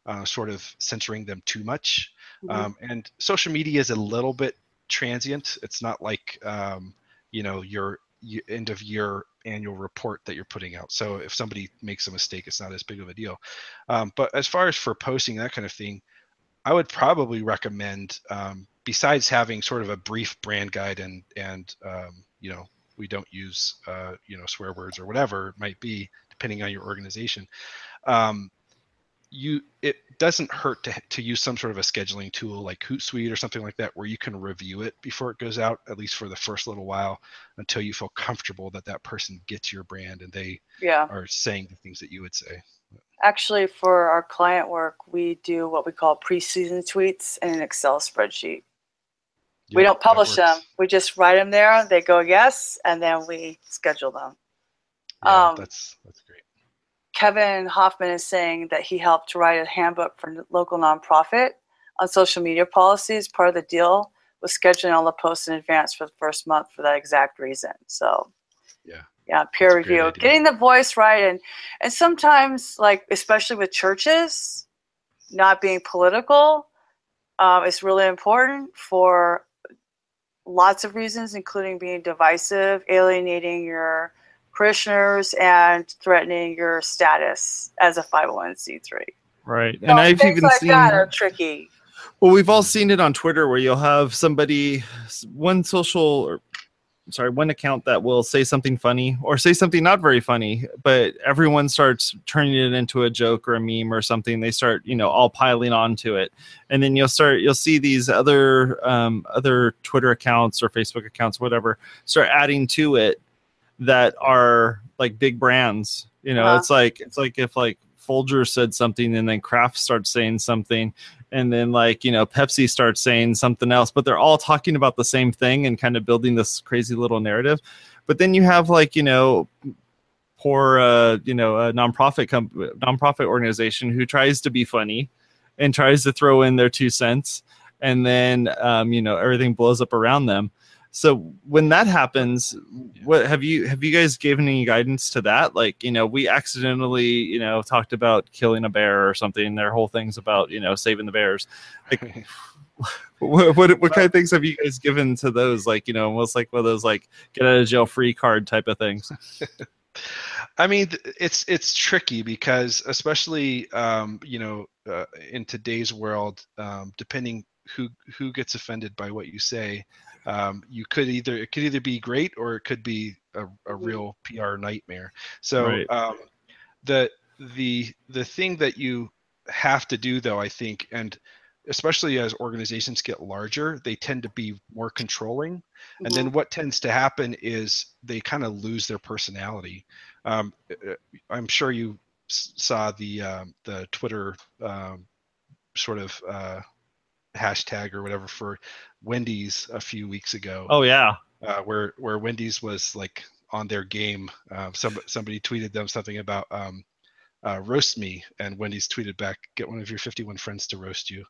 S3: uh, sort of censoring them too much.
S2: Mhm.
S3: um, and social media is a little bit transient. It's not like um, you know your y- end of year annual report that you're putting out. So if somebody makes a mistake it's not as big of a deal. Um, but as far as for posting that kind of thing i would probably recommend um, besides having sort of a brief brand guide and and um, you know we don't use uh, you know swear words or whatever it might be depending on your organization um, you it doesn't hurt to, to use some sort of a scheduling tool like hootsuite or something like that where you can review it before it goes out at least for the first little while until you feel comfortable that that person gets your brand and they
S2: yeah.
S3: are saying the things that you would say
S2: Actually, for our client work, we do what we call preseason tweets in an Excel spreadsheet. we don't publish them. We just write them there. They go yes, and then we schedule them.
S3: yeah,
S2: um,
S3: that's that's great
S2: Kevin Hoffman is saying that he helped write a handbook for local nonprofit on social media policies. Part of the deal was scheduling all the posts in advance for the first month for that exact reason. So,
S3: Yeah.
S2: Yeah, peer
S3: That's
S2: review, getting the voice right, and and sometimes like especially with churches, not being political, um, is really important for lots of reasons, including being divisive, alienating your parishioners, and threatening your status as a 501c3.
S1: right
S2: So
S1: and i've
S2: things
S1: even
S2: like
S1: seen
S2: that are tricky.
S1: Well, we've all seen it on Twitter where you'll have somebody, one social, or sorry, one account that will say something funny or say something not very funny, but everyone starts turning it into a joke or a meme or something. They start, you know, all piling onto it, and then you'll start, you'll see these other, um, other Twitter accounts or Facebook accounts, whatever, start adding to it that are like big brands. You know,
S2: Uh-huh.
S1: it's like it's like if like Folger said something and then Kraft starts saying something and then like you know pepsi starts saying something else but they're all talking about the same thing and kind of building this crazy little narrative. But then you have like you know poor uh you know a nonprofit com- nonprofit organization who tries to be funny and tries to throw in their two cents and then um you know everything blows up around them so when that happens what have you have you guys given any guidance to that like you know we accidentally you know talked about killing a bear or something their whole thing's about you know saving the bears like what what, what kind of things have you guys given to those? Like you know, almost like one of those like get out of jail free card type of things.
S3: I mean, it's it's tricky because especially um, you know uh, in today's world, um, depending who who gets offended by what you say, um, you could either it could either be great or it could be a, a real PR nightmare. So
S1: Right.
S3: um, the the the thing that you have to do though, I think, and especially as organizations get larger, they tend to be more controlling. And
S2: Mm-hmm.
S3: then what tends to happen is they kind of lose their personality. Um, uh, I'm sure you saw the um, the Twitter um, sort of uh, hashtag or whatever for Wendy's a few weeks ago,
S1: Oh yeah,
S3: uh, where where Wendy's was like on their game. Uh, some somebody tweeted them something about um, uh, roast me, and Wendy's tweeted back, "Get one of your 51 friends to roast you,"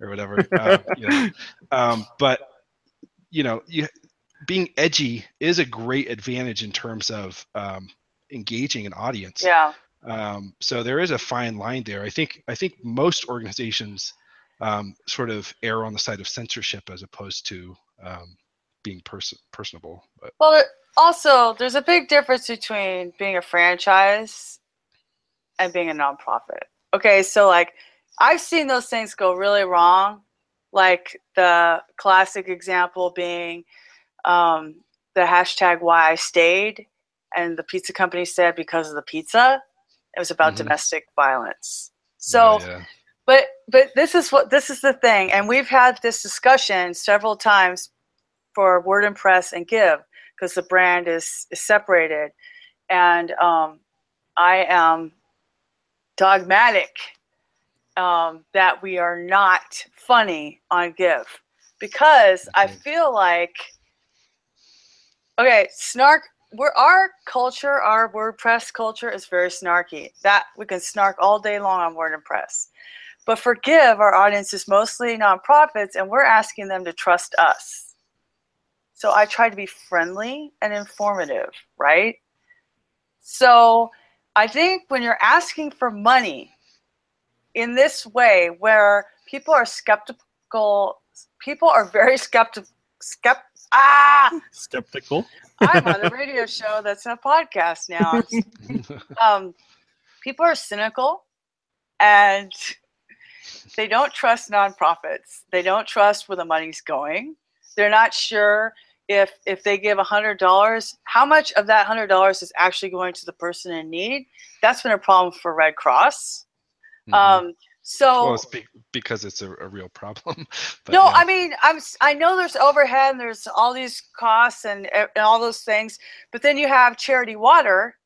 S3: or whatever. uh, you know. um, but you know, you being edgy is a great advantage in terms of um, engaging an audience.
S2: Yeah.
S3: Um, so there is a fine line there. I think I think most organizations um, sort of err on the side of censorship as opposed to um, being pers- personable. But
S2: Well, also, there's a big difference between being a franchise and being a nonprofit. Okay, so like I've seen those things go really wrong. Like the classic example being um, the hashtag why I stayed, and the pizza company said because of the pizza. It was about
S3: Mhm.
S2: domestic violence. So
S3: yeah,
S2: but but this is what this is the thing and we've had this discussion several times for WordImpress and give because the brand is, is separated. And um, i am dogmatic um, that we are not funny on give. Because i feel like okay snark we're our culture our wordpress culture is very snarky. That we can snark all day long on WordImpress but for give our audience is mostly nonprofits and we're asking them to trust us. So i try to be friendly and informative right? So i think when you're asking for money in this way where people are skeptical people are very skeptical skept- ah!
S1: Skeptical.
S2: i'm on a radio show that's a podcast now. Um, people are cynical and they don't trust nonprofits. They don't trust where the money's going. They're not sure if if they give hundred dollars, how much of that hundred dollars is actually going to the person in need. That's been a problem for Red Cross.
S3: Mhm.
S2: Um, so
S3: well, it's be- because it's a, a real problem. but
S2: no,
S3: yeah.
S2: I mean, I'm I know there's overhead and there's all these costs and and all those things, but then you have Charity Water,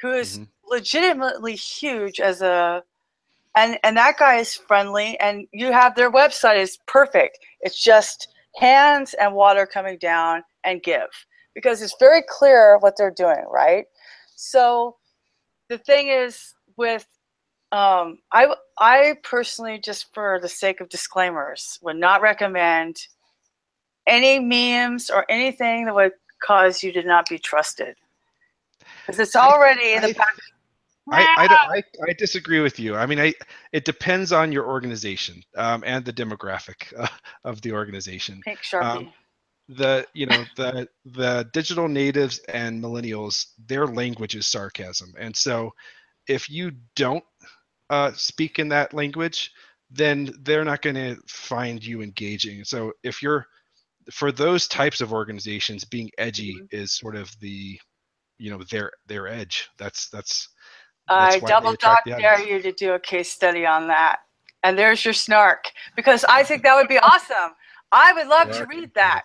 S2: who is
S3: Mhm.
S2: legitimately huge as a, and and that guy is friendly, and you have their website is perfect. It's just hands and water coming down and give because it's very clear what they're doing, right? So the thing is with um, I I personally, just for the sake of disclaimers, would not recommend any memes or anything that would cause you to not be trusted, because it's already in the back.
S3: I, I, I, I disagree with you. I mean, I it depends on your organization um, and the demographic uh, of the organization.
S2: Pink sharpie.
S3: Um, The you know the the digital natives and millennials, their language is sarcasm, and so if you don't uh, speak in that language, then they're not going to find you engaging. So if you're for those types of organizations, being edgy
S2: Mhm.
S3: is sort of the you know their their edge. That's that's
S2: I
S3: that's why they
S2: double dog dare you to do a case study on that. And there's your snark because I think that would be awesome. I would love to read that.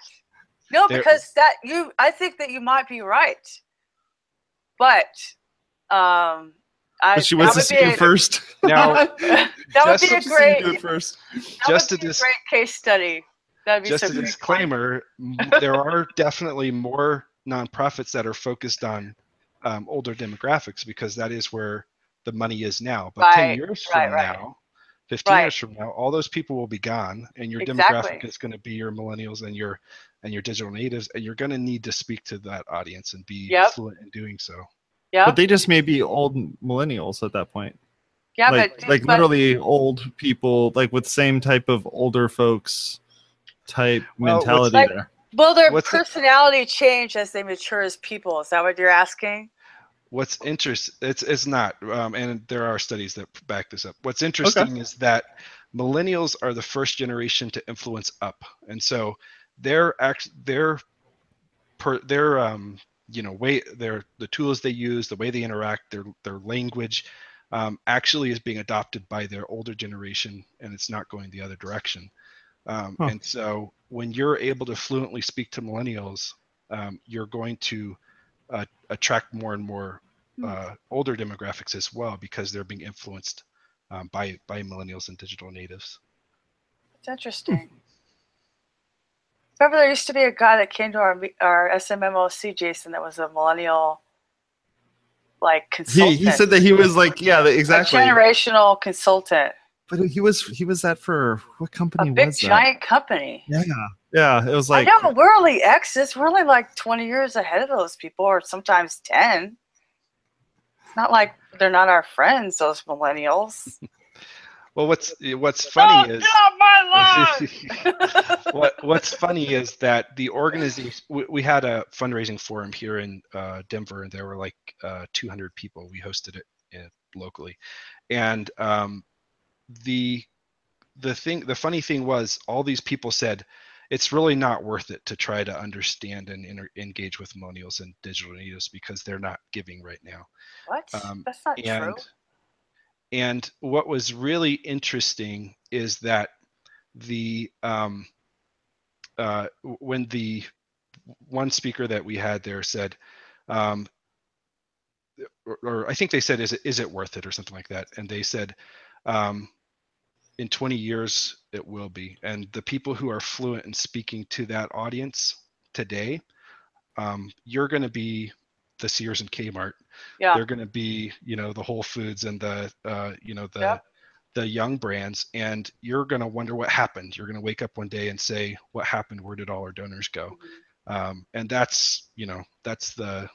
S2: No, because that you I think that you might be right. But um I
S1: But she wants to
S2: would
S1: see
S2: be
S1: you
S2: a-
S1: first.
S3: Now,
S2: that would be a great
S1: first.
S3: just
S2: would
S3: a dis-
S2: great case study. That'd be
S3: just
S2: so
S3: a disclaimer there are definitely more nonprofits that are focused on um, older demographics because that is where the money is now but 10
S2: Right,
S3: years from
S2: right, right.
S3: now 15
S2: Right.
S3: years from now all those people will be gone and your
S2: Exactly.
S3: demographic is going to be your millennials and your and your digital natives and you're going to need to speak to that audience and be
S2: Yep.
S3: fluent in doing so
S2: Yeah.
S1: But they just may be old millennials at that point.
S2: Yeah,
S1: like
S2: but
S1: like
S2: but-
S1: literally old people, like with same type of older folks type
S3: Well,
S1: mentality
S2: like-
S1: there.
S2: Well, their
S3: What's
S2: personality change as they mature as people. Is that what you're asking?
S3: What's interest? It's it's not, um, and there are studies that back this up. What's interesting is that millennials are the first generation to influence up, and so their act their per their um you know way their the tools they use, the way they interact, their their language, um, actually is being adopted by their older generation, and it's not going the other direction. Um,
S1: Huh.
S3: And so when you're able to fluently speak to millennials, um, you're going to uh, attract more and more
S2: Hmm.
S3: uh, older demographics as well because they're being influenced um, by by millennials and digital natives.
S2: It's interesting. Remember, there used to be a guy that came to our our SMMOC, Jason, that was a millennial, like
S1: He
S2: consultant.
S1: he said that he was like yeah the-
S2: a
S1: exactly,
S2: generational consultant,
S1: but he was he was that for what company?
S2: a
S1: company
S2: big
S1: was that?
S2: giant company.
S1: Yeah, yeah, it was like
S2: I know we're only exes. We're only like twenty years ahead of those people, or sometimes ten. It's not like they're not our friends. Those millennials.
S3: Well, what's what's funny
S2: oh,
S3: is
S2: not my life.
S3: what what's funny is that the organization we, we had a fundraising forum here in uh, Denver, and there were like uh, 200 people. We hosted it in, locally, and um, the the thing the funny thing was all these people said it's really not worth it to try to understand and inter- engage with millennials and digital natives because they're not giving right now
S2: what?
S3: Um,
S2: That's not
S3: and
S2: true.
S3: and what was really interesting is that the um, uh, when the one speaker that we had there said um, or, or i think they said is it is it worth it or something like that and they said um, in 20 years it will be. And the people who are fluent in speaking to that audience today um, you're going to be the sears and kmart.
S2: Yeah.
S3: they're going to be you know the whole foods and the uh, you know the
S2: Yep.
S3: the young brands and you're going to wonder what happened. You're going to wake up one day and say what happened? Where did all our donors go? Um, and that's you know that's the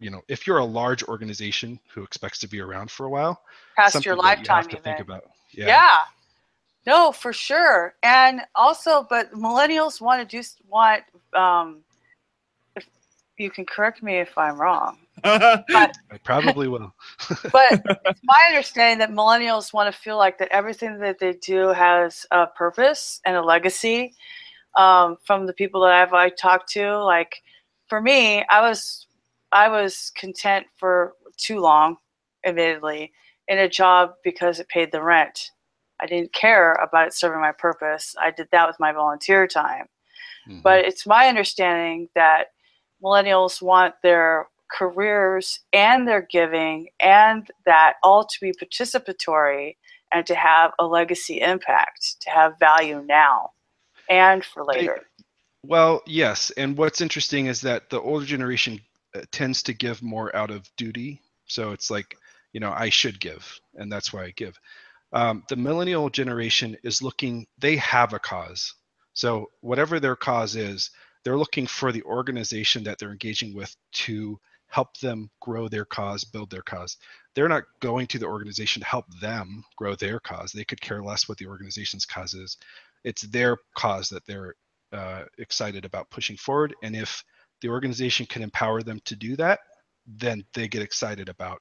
S3: you know if you're a large organization who expects to be around for a while
S2: Past your
S3: that you have to
S2: even.
S3: think about yeah,
S2: Yeah. No, for sure. And also, but millennials want to do want. Um, if you can correct me if I'm wrong,
S3: i probably will
S2: but it's my understanding that millennials want to feel like that everything that they do has a purpose and a legacy. Um, from the people that I've I talked to, like for me, I was I was content for too long, admittedly, in a job because it paid the rent. I didn't care about it serving my purpose. I did that with my volunteer time.
S3: Mhm.
S2: But it's my understanding that millennials want their careers and their giving and that all to be participatory and to have a legacy impact, to have value now and for later.
S3: Well, yes, and what's interesting is that the older generation uh, tends to give more out of duty. So it's like, you know, I should give, and that's why I give. Um, the millennial generation is looking; they have a cause. So whatever their cause is, they're looking for the organization that they're engaging with to help them grow their cause, build their cause. They're not going to the organization to help them grow their cause. They could care less what the organization's cause is. It's their cause that they're uh, excited about pushing forward. And if the organization can empower them to do that, then they get excited about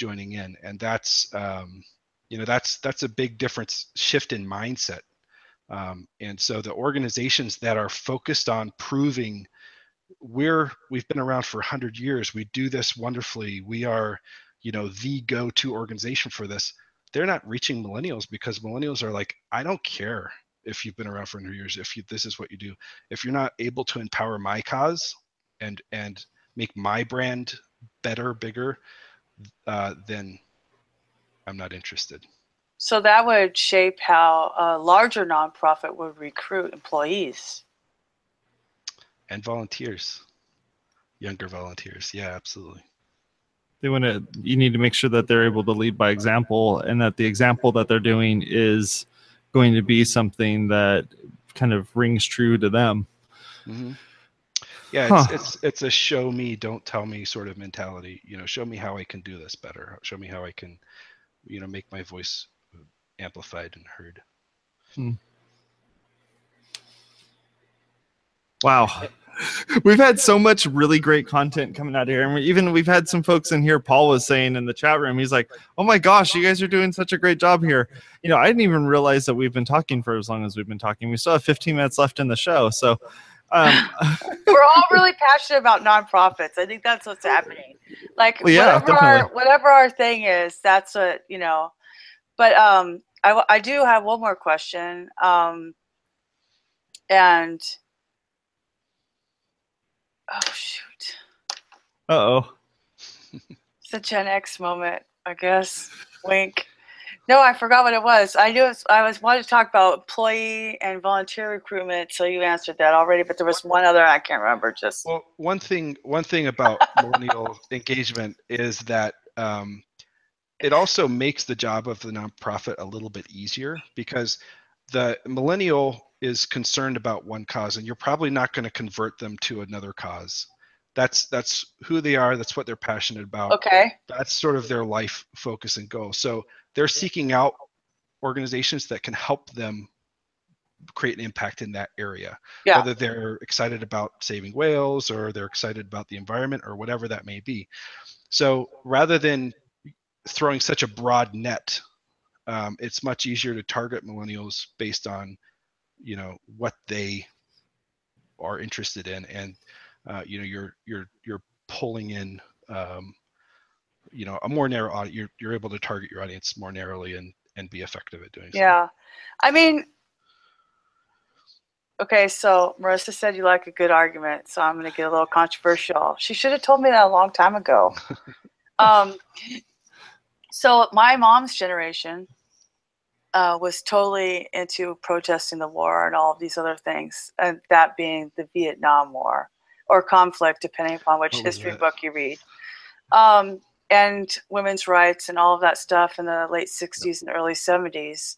S3: joining in. And that's, um, you know, that's that's a big difference shift in mindset. Um, and so the organizations that are focused on proving we're we've been around for 100 years we do this wonderfully we are you know the go-to organization for this they're not reaching millennials because millennials are like i don't care if you've been around for 100 years if you this is what you do if you're not able to empower my cause and and make my brand better bigger uh, then i'm not interested.
S2: So that would shape how a larger nonprofit would recruit employees.
S3: and volunteers. Younger volunteers. Yeah absolutely.
S1: They want to you need to make sure that they're able to lead by example and that the example that they're doing is going to be something that kind of rings true to them.
S3: Hmm Yeah,
S1: Huh.
S3: it's, it's it's a show me, don't tell me sort of mentality. You know, show me how I can do this better. Show me how I can you know make my voice amplified and heard.
S1: Hmm. Wow. We've had so much really great content coming out here. And we, even we've had some folks in here. Paul was saying in the chat room, he's like, Oh my gosh, you guys are doing such a great job here. You know, I didn't even realize that we've been talking for as long as we've been talking. We still have 15 minutes left in the show. So, um,
S2: we're all really passionate about nonprofits. I think that's what's happening. Like,
S1: well, yeah,
S2: whatever, our, whatever our thing is, that's what, you know. But um, I, I do have one more question. Um, and Oh shoot.
S1: Uh oh.
S2: It's a Gen X moment, I guess. Wink. No, I forgot what it was. I knew it was, I was wanted to talk about employee and volunteer recruitment, so you answered that already. But there was one other I can't remember. Just
S3: well, one thing. One thing about millennial engagement is that um, it also makes the job of the nonprofit a little bit easier because the millennial is concerned about one cause and you're probably not going to convert them to another cause that's that's who they are that's what they're passionate about
S2: okay
S3: that's sort of their life focus and goal so they're seeking out organizations that can help them create an impact in that area
S2: yeah.
S3: whether they're excited about saving whales or they're excited about the environment or whatever that may be so rather than throwing such a broad net um, it's much easier to target millennials based on you know what they are interested in and uh, you know you're you're you're pulling in um, you know a more narrow audience you're, you're able to target your audience more narrowly and and be effective at doing
S2: so. Yeah. I mean okay so marissa said you like a good argument so i'm going to get a little controversial. She should have told me that a long time ago. Um, so my mom's generation uh, was totally into protesting the war and all of these other things, and that being the Vietnam War or conflict, depending upon which history book you read. Um, and women's rights and all of that stuff in the late 60s and early 70s.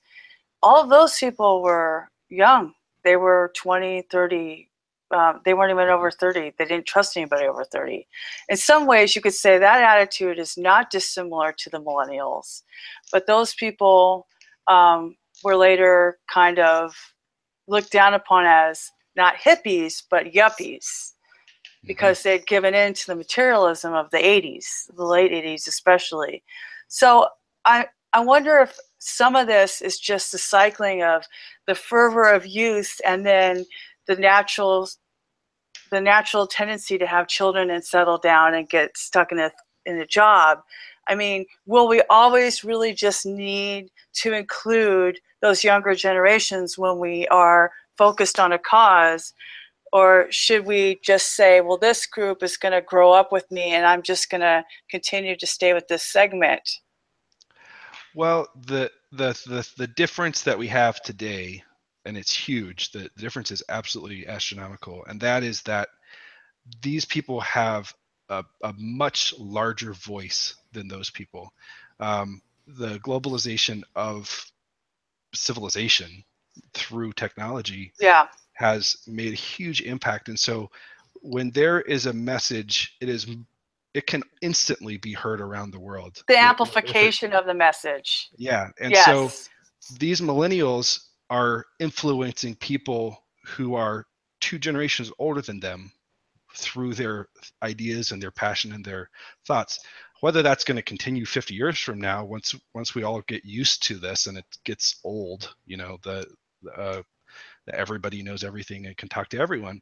S2: All of those people were young. They were 20, 30. Um, they weren't even over 30. They didn't trust anybody over 30. In some ways, you could say that attitude is not dissimilar to the millennials. But those people um, were later kind of looked down upon as not hippies but yuppies mm-hmm. because they'd given in to the materialism of the 80s, the late 80s especially. So I I wonder if some of this is just the cycling of the fervor of youth and then the natural the natural tendency to have children and settle down and get stuck in a in a job I mean, will we always really just need to include those younger generations when we are focused on a cause? Or should we just say, well, this group is going to grow up with me and I'm just going to continue to stay with this segment?
S3: Well, the, the, the, the difference that we have today, and it's huge, the difference is absolutely astronomical, and that is that these people have a, a much larger voice than those people. Um, the globalization of civilization through technology
S2: yeah.
S3: Has made a huge impact. And so when there is a message, it is it can instantly be heard around the world.
S2: The amplification it, of the message.
S3: Yeah. And yes. so these millennials are influencing people who are two generations older than them through their ideas and their passion and their thoughts whether that's going to continue 50 years from now once once we all get used to this and it gets old you know the uh, everybody knows everything and can talk to everyone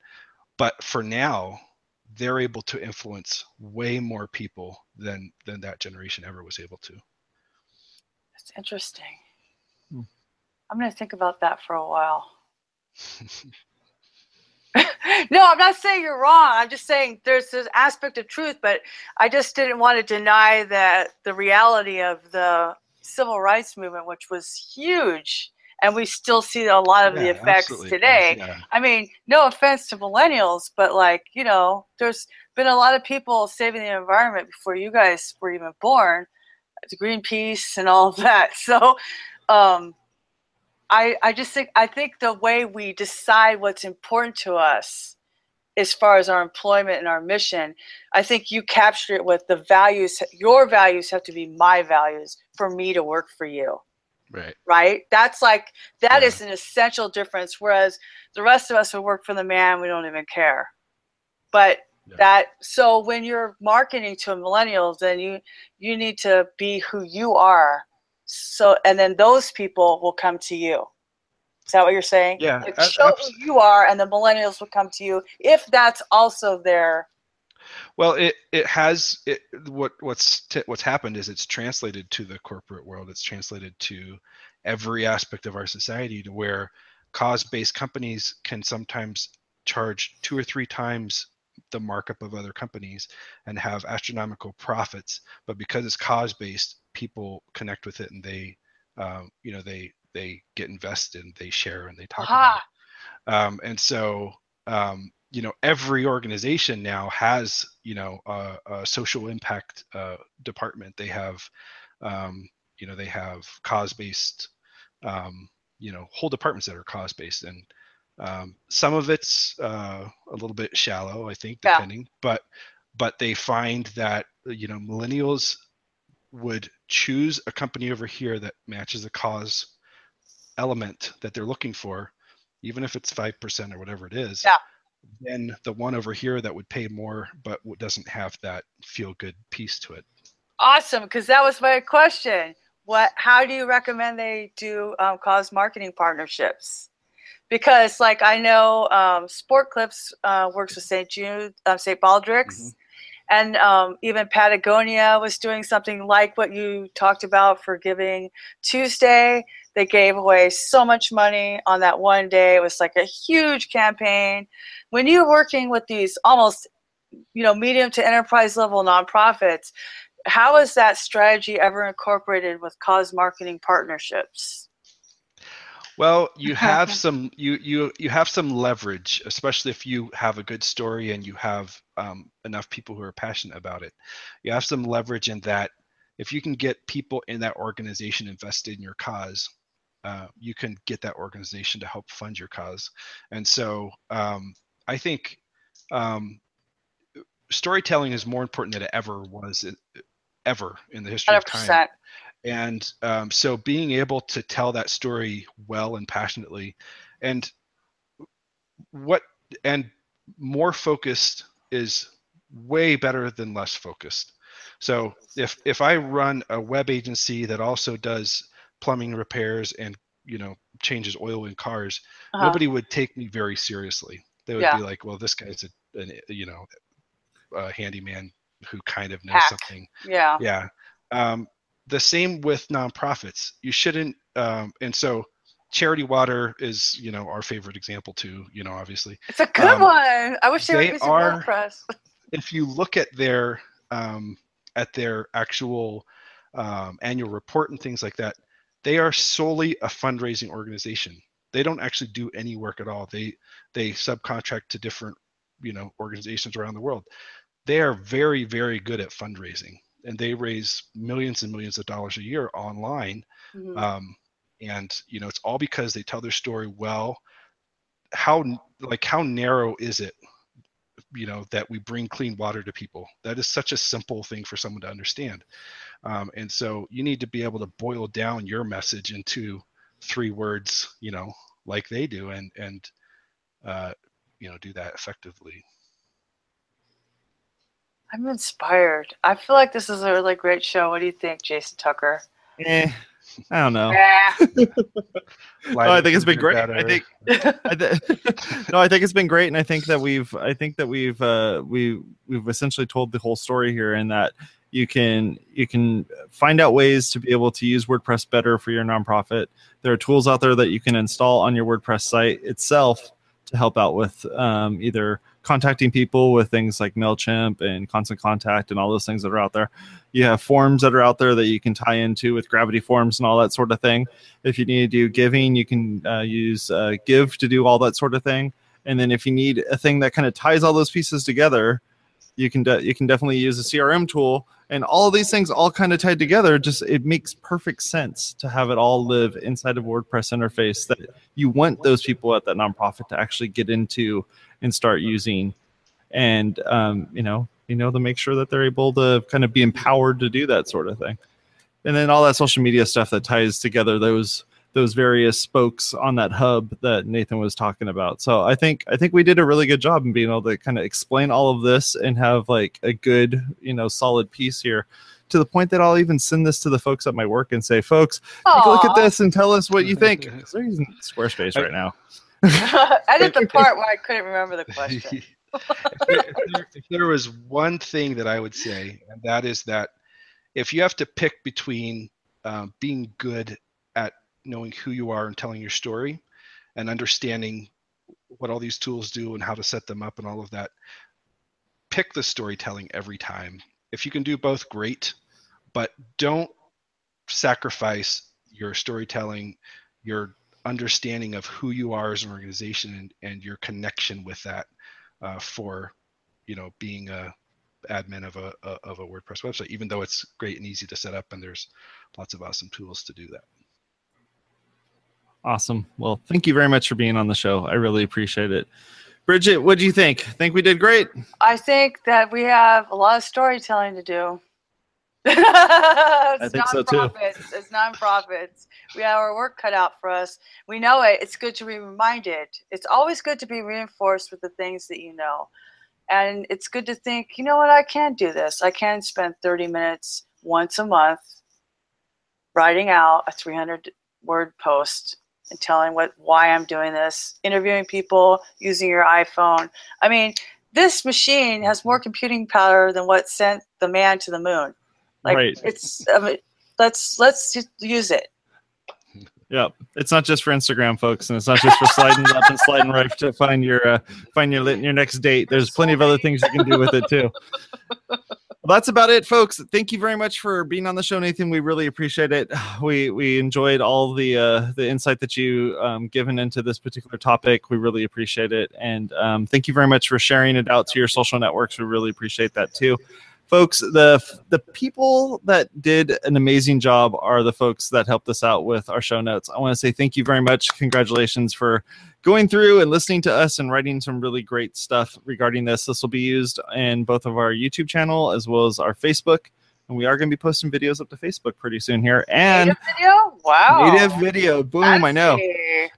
S3: but for now they're able to influence way more people than than that generation ever was able to
S2: that's interesting hmm. i'm going to think about that for a while no, I'm not saying you're wrong. I'm just saying there's this aspect of truth, but I just didn't want to deny that the reality of the civil rights movement, which was huge, and we still see a lot of yeah, the effects absolutely. today. Yeah. I mean, no offense to millennials, but like, you know, there's been a lot of people saving the environment before you guys were even born, the Greenpeace and all of that. So, um, I, I just think I think the way we decide what's important to us as far as our employment and our mission, I think you capture it with the values. Your values have to be my values for me to work for you.
S3: Right.
S2: Right. That's like that
S3: Yeah.
S2: is an essential difference. Whereas the rest of us would work for the man, we don't even care. But
S3: Yeah.
S2: that so when you're marketing to millennials, then you you need to be who you are. So and then those people will come to you. Is that what you're saying?
S3: Yeah,
S2: Like, show who you are, and the millennials will come to you if that's also their.
S3: Well, it it has it what what's t- what's happened is it's translated to the corporate world. It's translated to every aspect of our society to where cause-based companies can sometimes charge two or three times the markup of other companies and have astronomical profits. But because it's cause-based, people connect with it and they, um, you know, they they get invested, and they share, and they talk about it um, and so um, you know every organization now has you know a, a social impact uh, department they have um, you know they have cause based um, you know whole departments that are cause based and um, some of it's uh, a little bit shallow i think
S2: Yeah.
S3: depending but but they find that you know millennials would choose a company over here that matches the cause element that they're looking for even if it's 5% or whatever it is
S2: Yeah.
S3: Then the one over here that would pay more but doesn't have that feel good piece to it
S2: Awesome, because that was my question. What? How do you recommend they do um, cause marketing partnerships? Because, like, I know um, Sport Clips uh, works with St. Jude, um, St. Baldrick's,
S3: Mhm.
S2: And um, even Patagonia was doing something like what you talked about for Giving Tuesday. They gave away so much money on that one day. It was like a huge campaign. When you're working with these almost, you know, medium to enterprise level nonprofits, how is that strategy ever incorporated with cause marketing partnerships?
S3: Well you have some you you you have some leverage especially if you have a good story and you have um, enough people who are passionate about it. You have some leverage in that if you can get people in that organization invested in your cause uh, you can get that organization to help fund your cause. And so um, i think um, storytelling is more important than it ever was ever in the history
S2: Hundred
S3: of time. And um, so being able to tell that story well and passionately and what and more focused is way better than less focused so if if i run a web agency that also does plumbing repairs and you know changes oil in cars
S2: Uh-huh.
S3: nobody would take me very seriously they would
S2: Yeah.
S3: be like well this guy's a an, you know a handyman who kind of knows
S2: Hack.
S3: something
S2: Yeah.
S3: yeah um, the same with nonprofits. You shouldn't um, and so charity water is you know our favorite example too you know obviously.
S2: It's a good
S3: Um,
S2: one. I wish they,
S3: they
S2: would
S3: are-
S2: WordPress.
S3: if you look at their um, at their actual um, annual report and things like that they are solely a fundraising organization. They don't actually do any work at all. They they subcontract to different you know organizations around the world. They are very very good at fundraising and they raise millions and millions of dollars a year online
S2: Mhm.
S3: um, and you know it's all because they tell their story well. How like how narrow is it you know that we bring clean water to people? That is such a simple thing for someone to understand. Um, and so you need to be able to boil down your message into three words you know like they do and and uh, you know do that effectively
S2: I'm inspired. I feel like this is a really great show. What do you think, Jason Tucker?
S1: Eh, I don't know. No, I think it's been great.
S3: Better.
S1: I think I th- no, I think it's been great, and I think that we've, I think that we've, uh, we we've essentially told the whole story here, and that you can you can find out ways to be able to use WordPress better for your nonprofit. There are tools out there that you can install on your WordPress site itself to help out with um, either contacting people with things like Mailchimp and Constant Contact and all those things that are out there. You have forms that are out there that you can tie into with Gravity Forms and all that sort of thing. If you need to do giving, you can uh, use uh, Give to do all that sort of thing. And then if you need a thing that kind of ties all those pieces together, you can de- you can definitely use a CRM tool. And all these things all kind of tied together, just it makes perfect sense to have it all live inside of WordPress interface that you want those people at that nonprofit to actually get into and start using and um, you know you know to make sure that they're able to kind of be empowered to do that sort of thing and then all that social media stuff that ties together those those various spokes on that hub that Nathan was talking about. So I think I think we did a really good job in being able to kind of explain all of this and have like a good, you know, solid piece here to the point that I'll even send this to the folks at my work and say, folks, take a look at this and tell us what you think. 'Cause They're using Squarespace right now.
S2: Edit the part where I couldn't remember the question.
S3: if, there, if there- if there was one thing that I would say, and that is that if you have to pick between um, being good at knowing who you are and telling your story and understanding what all these tools do and how to set them up and all of that, pick the storytelling every time. If you can do both, great, but don't sacrifice your storytelling, your understanding of who you are as an organization and, and your connection with that uh, for you know being a admin of a, a of a WordPress website, even though it's great and easy to set up and there's lots of awesome tools to do that.
S1: Awesome. Well, thank you very much for being on the show. I really appreciate it. Bridget, what do you think? Think we did great?
S2: I think that we have a lot of storytelling to do. it's
S1: think so, too.
S2: It's nonprofits. We have our work cut out for us. We know it. It's good to be reminded. It's always good to be reinforced with the things that you know. And it's good to think, you know what, I can do this. I can spend 30 minutes once a month writing out a 300 word post and telling what why I'm doing this, interviewing people using your iPhone. I mean, this machine has more computing power than what sent the man to the moon. Like
S1: Right.
S2: it's I mean, let's let's use it.
S1: Yep. It's not just for Instagram, folks, and it's not just for sliding up and sliding right to find your uh, find your your next date. There's plenty of other things you can do with it too. Well, that's about it, folks. Thank you very much for being on the show, Nathan. We really appreciate it. We we enjoyed all the uh, the insight that you um, given into this particular topic. We really appreciate it, and um, thank you very much for sharing it out to your social networks. We really appreciate that too folks the the people that did an amazing job are the folks that helped us out with our show notes. I want to say thank you very much. Congratulations for going through and listening to us and writing some really great stuff regarding this. This will be used in both of our youtube channel as well as our facebook and we are going to be posting videos up to facebook pretty soon here and
S2: Native video? Wow.
S1: native video boom i know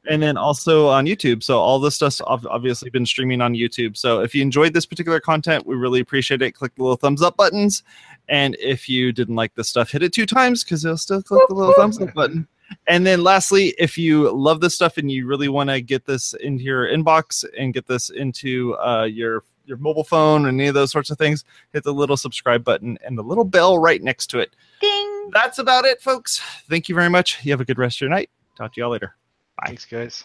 S1: and then also on YouTube. So all this stuff's obviously been streaming on YouTube. So if you enjoyed this particular content, we really appreciate it. Click the little thumbs up buttons, and if you didn't like this stuff, hit it two times because it'll still click the little thumbs up button. And then lastly, if you love this stuff and you really want to get this into your inbox and get this into uh, your your mobile phone and any of those sorts of things, hit the little subscribe button and the little bell right next to it.
S2: Ding.
S1: That's about it, folks. Thank you very much. You have a good rest of your night. Talk to y'all later. Bye.
S3: Thanks, guys.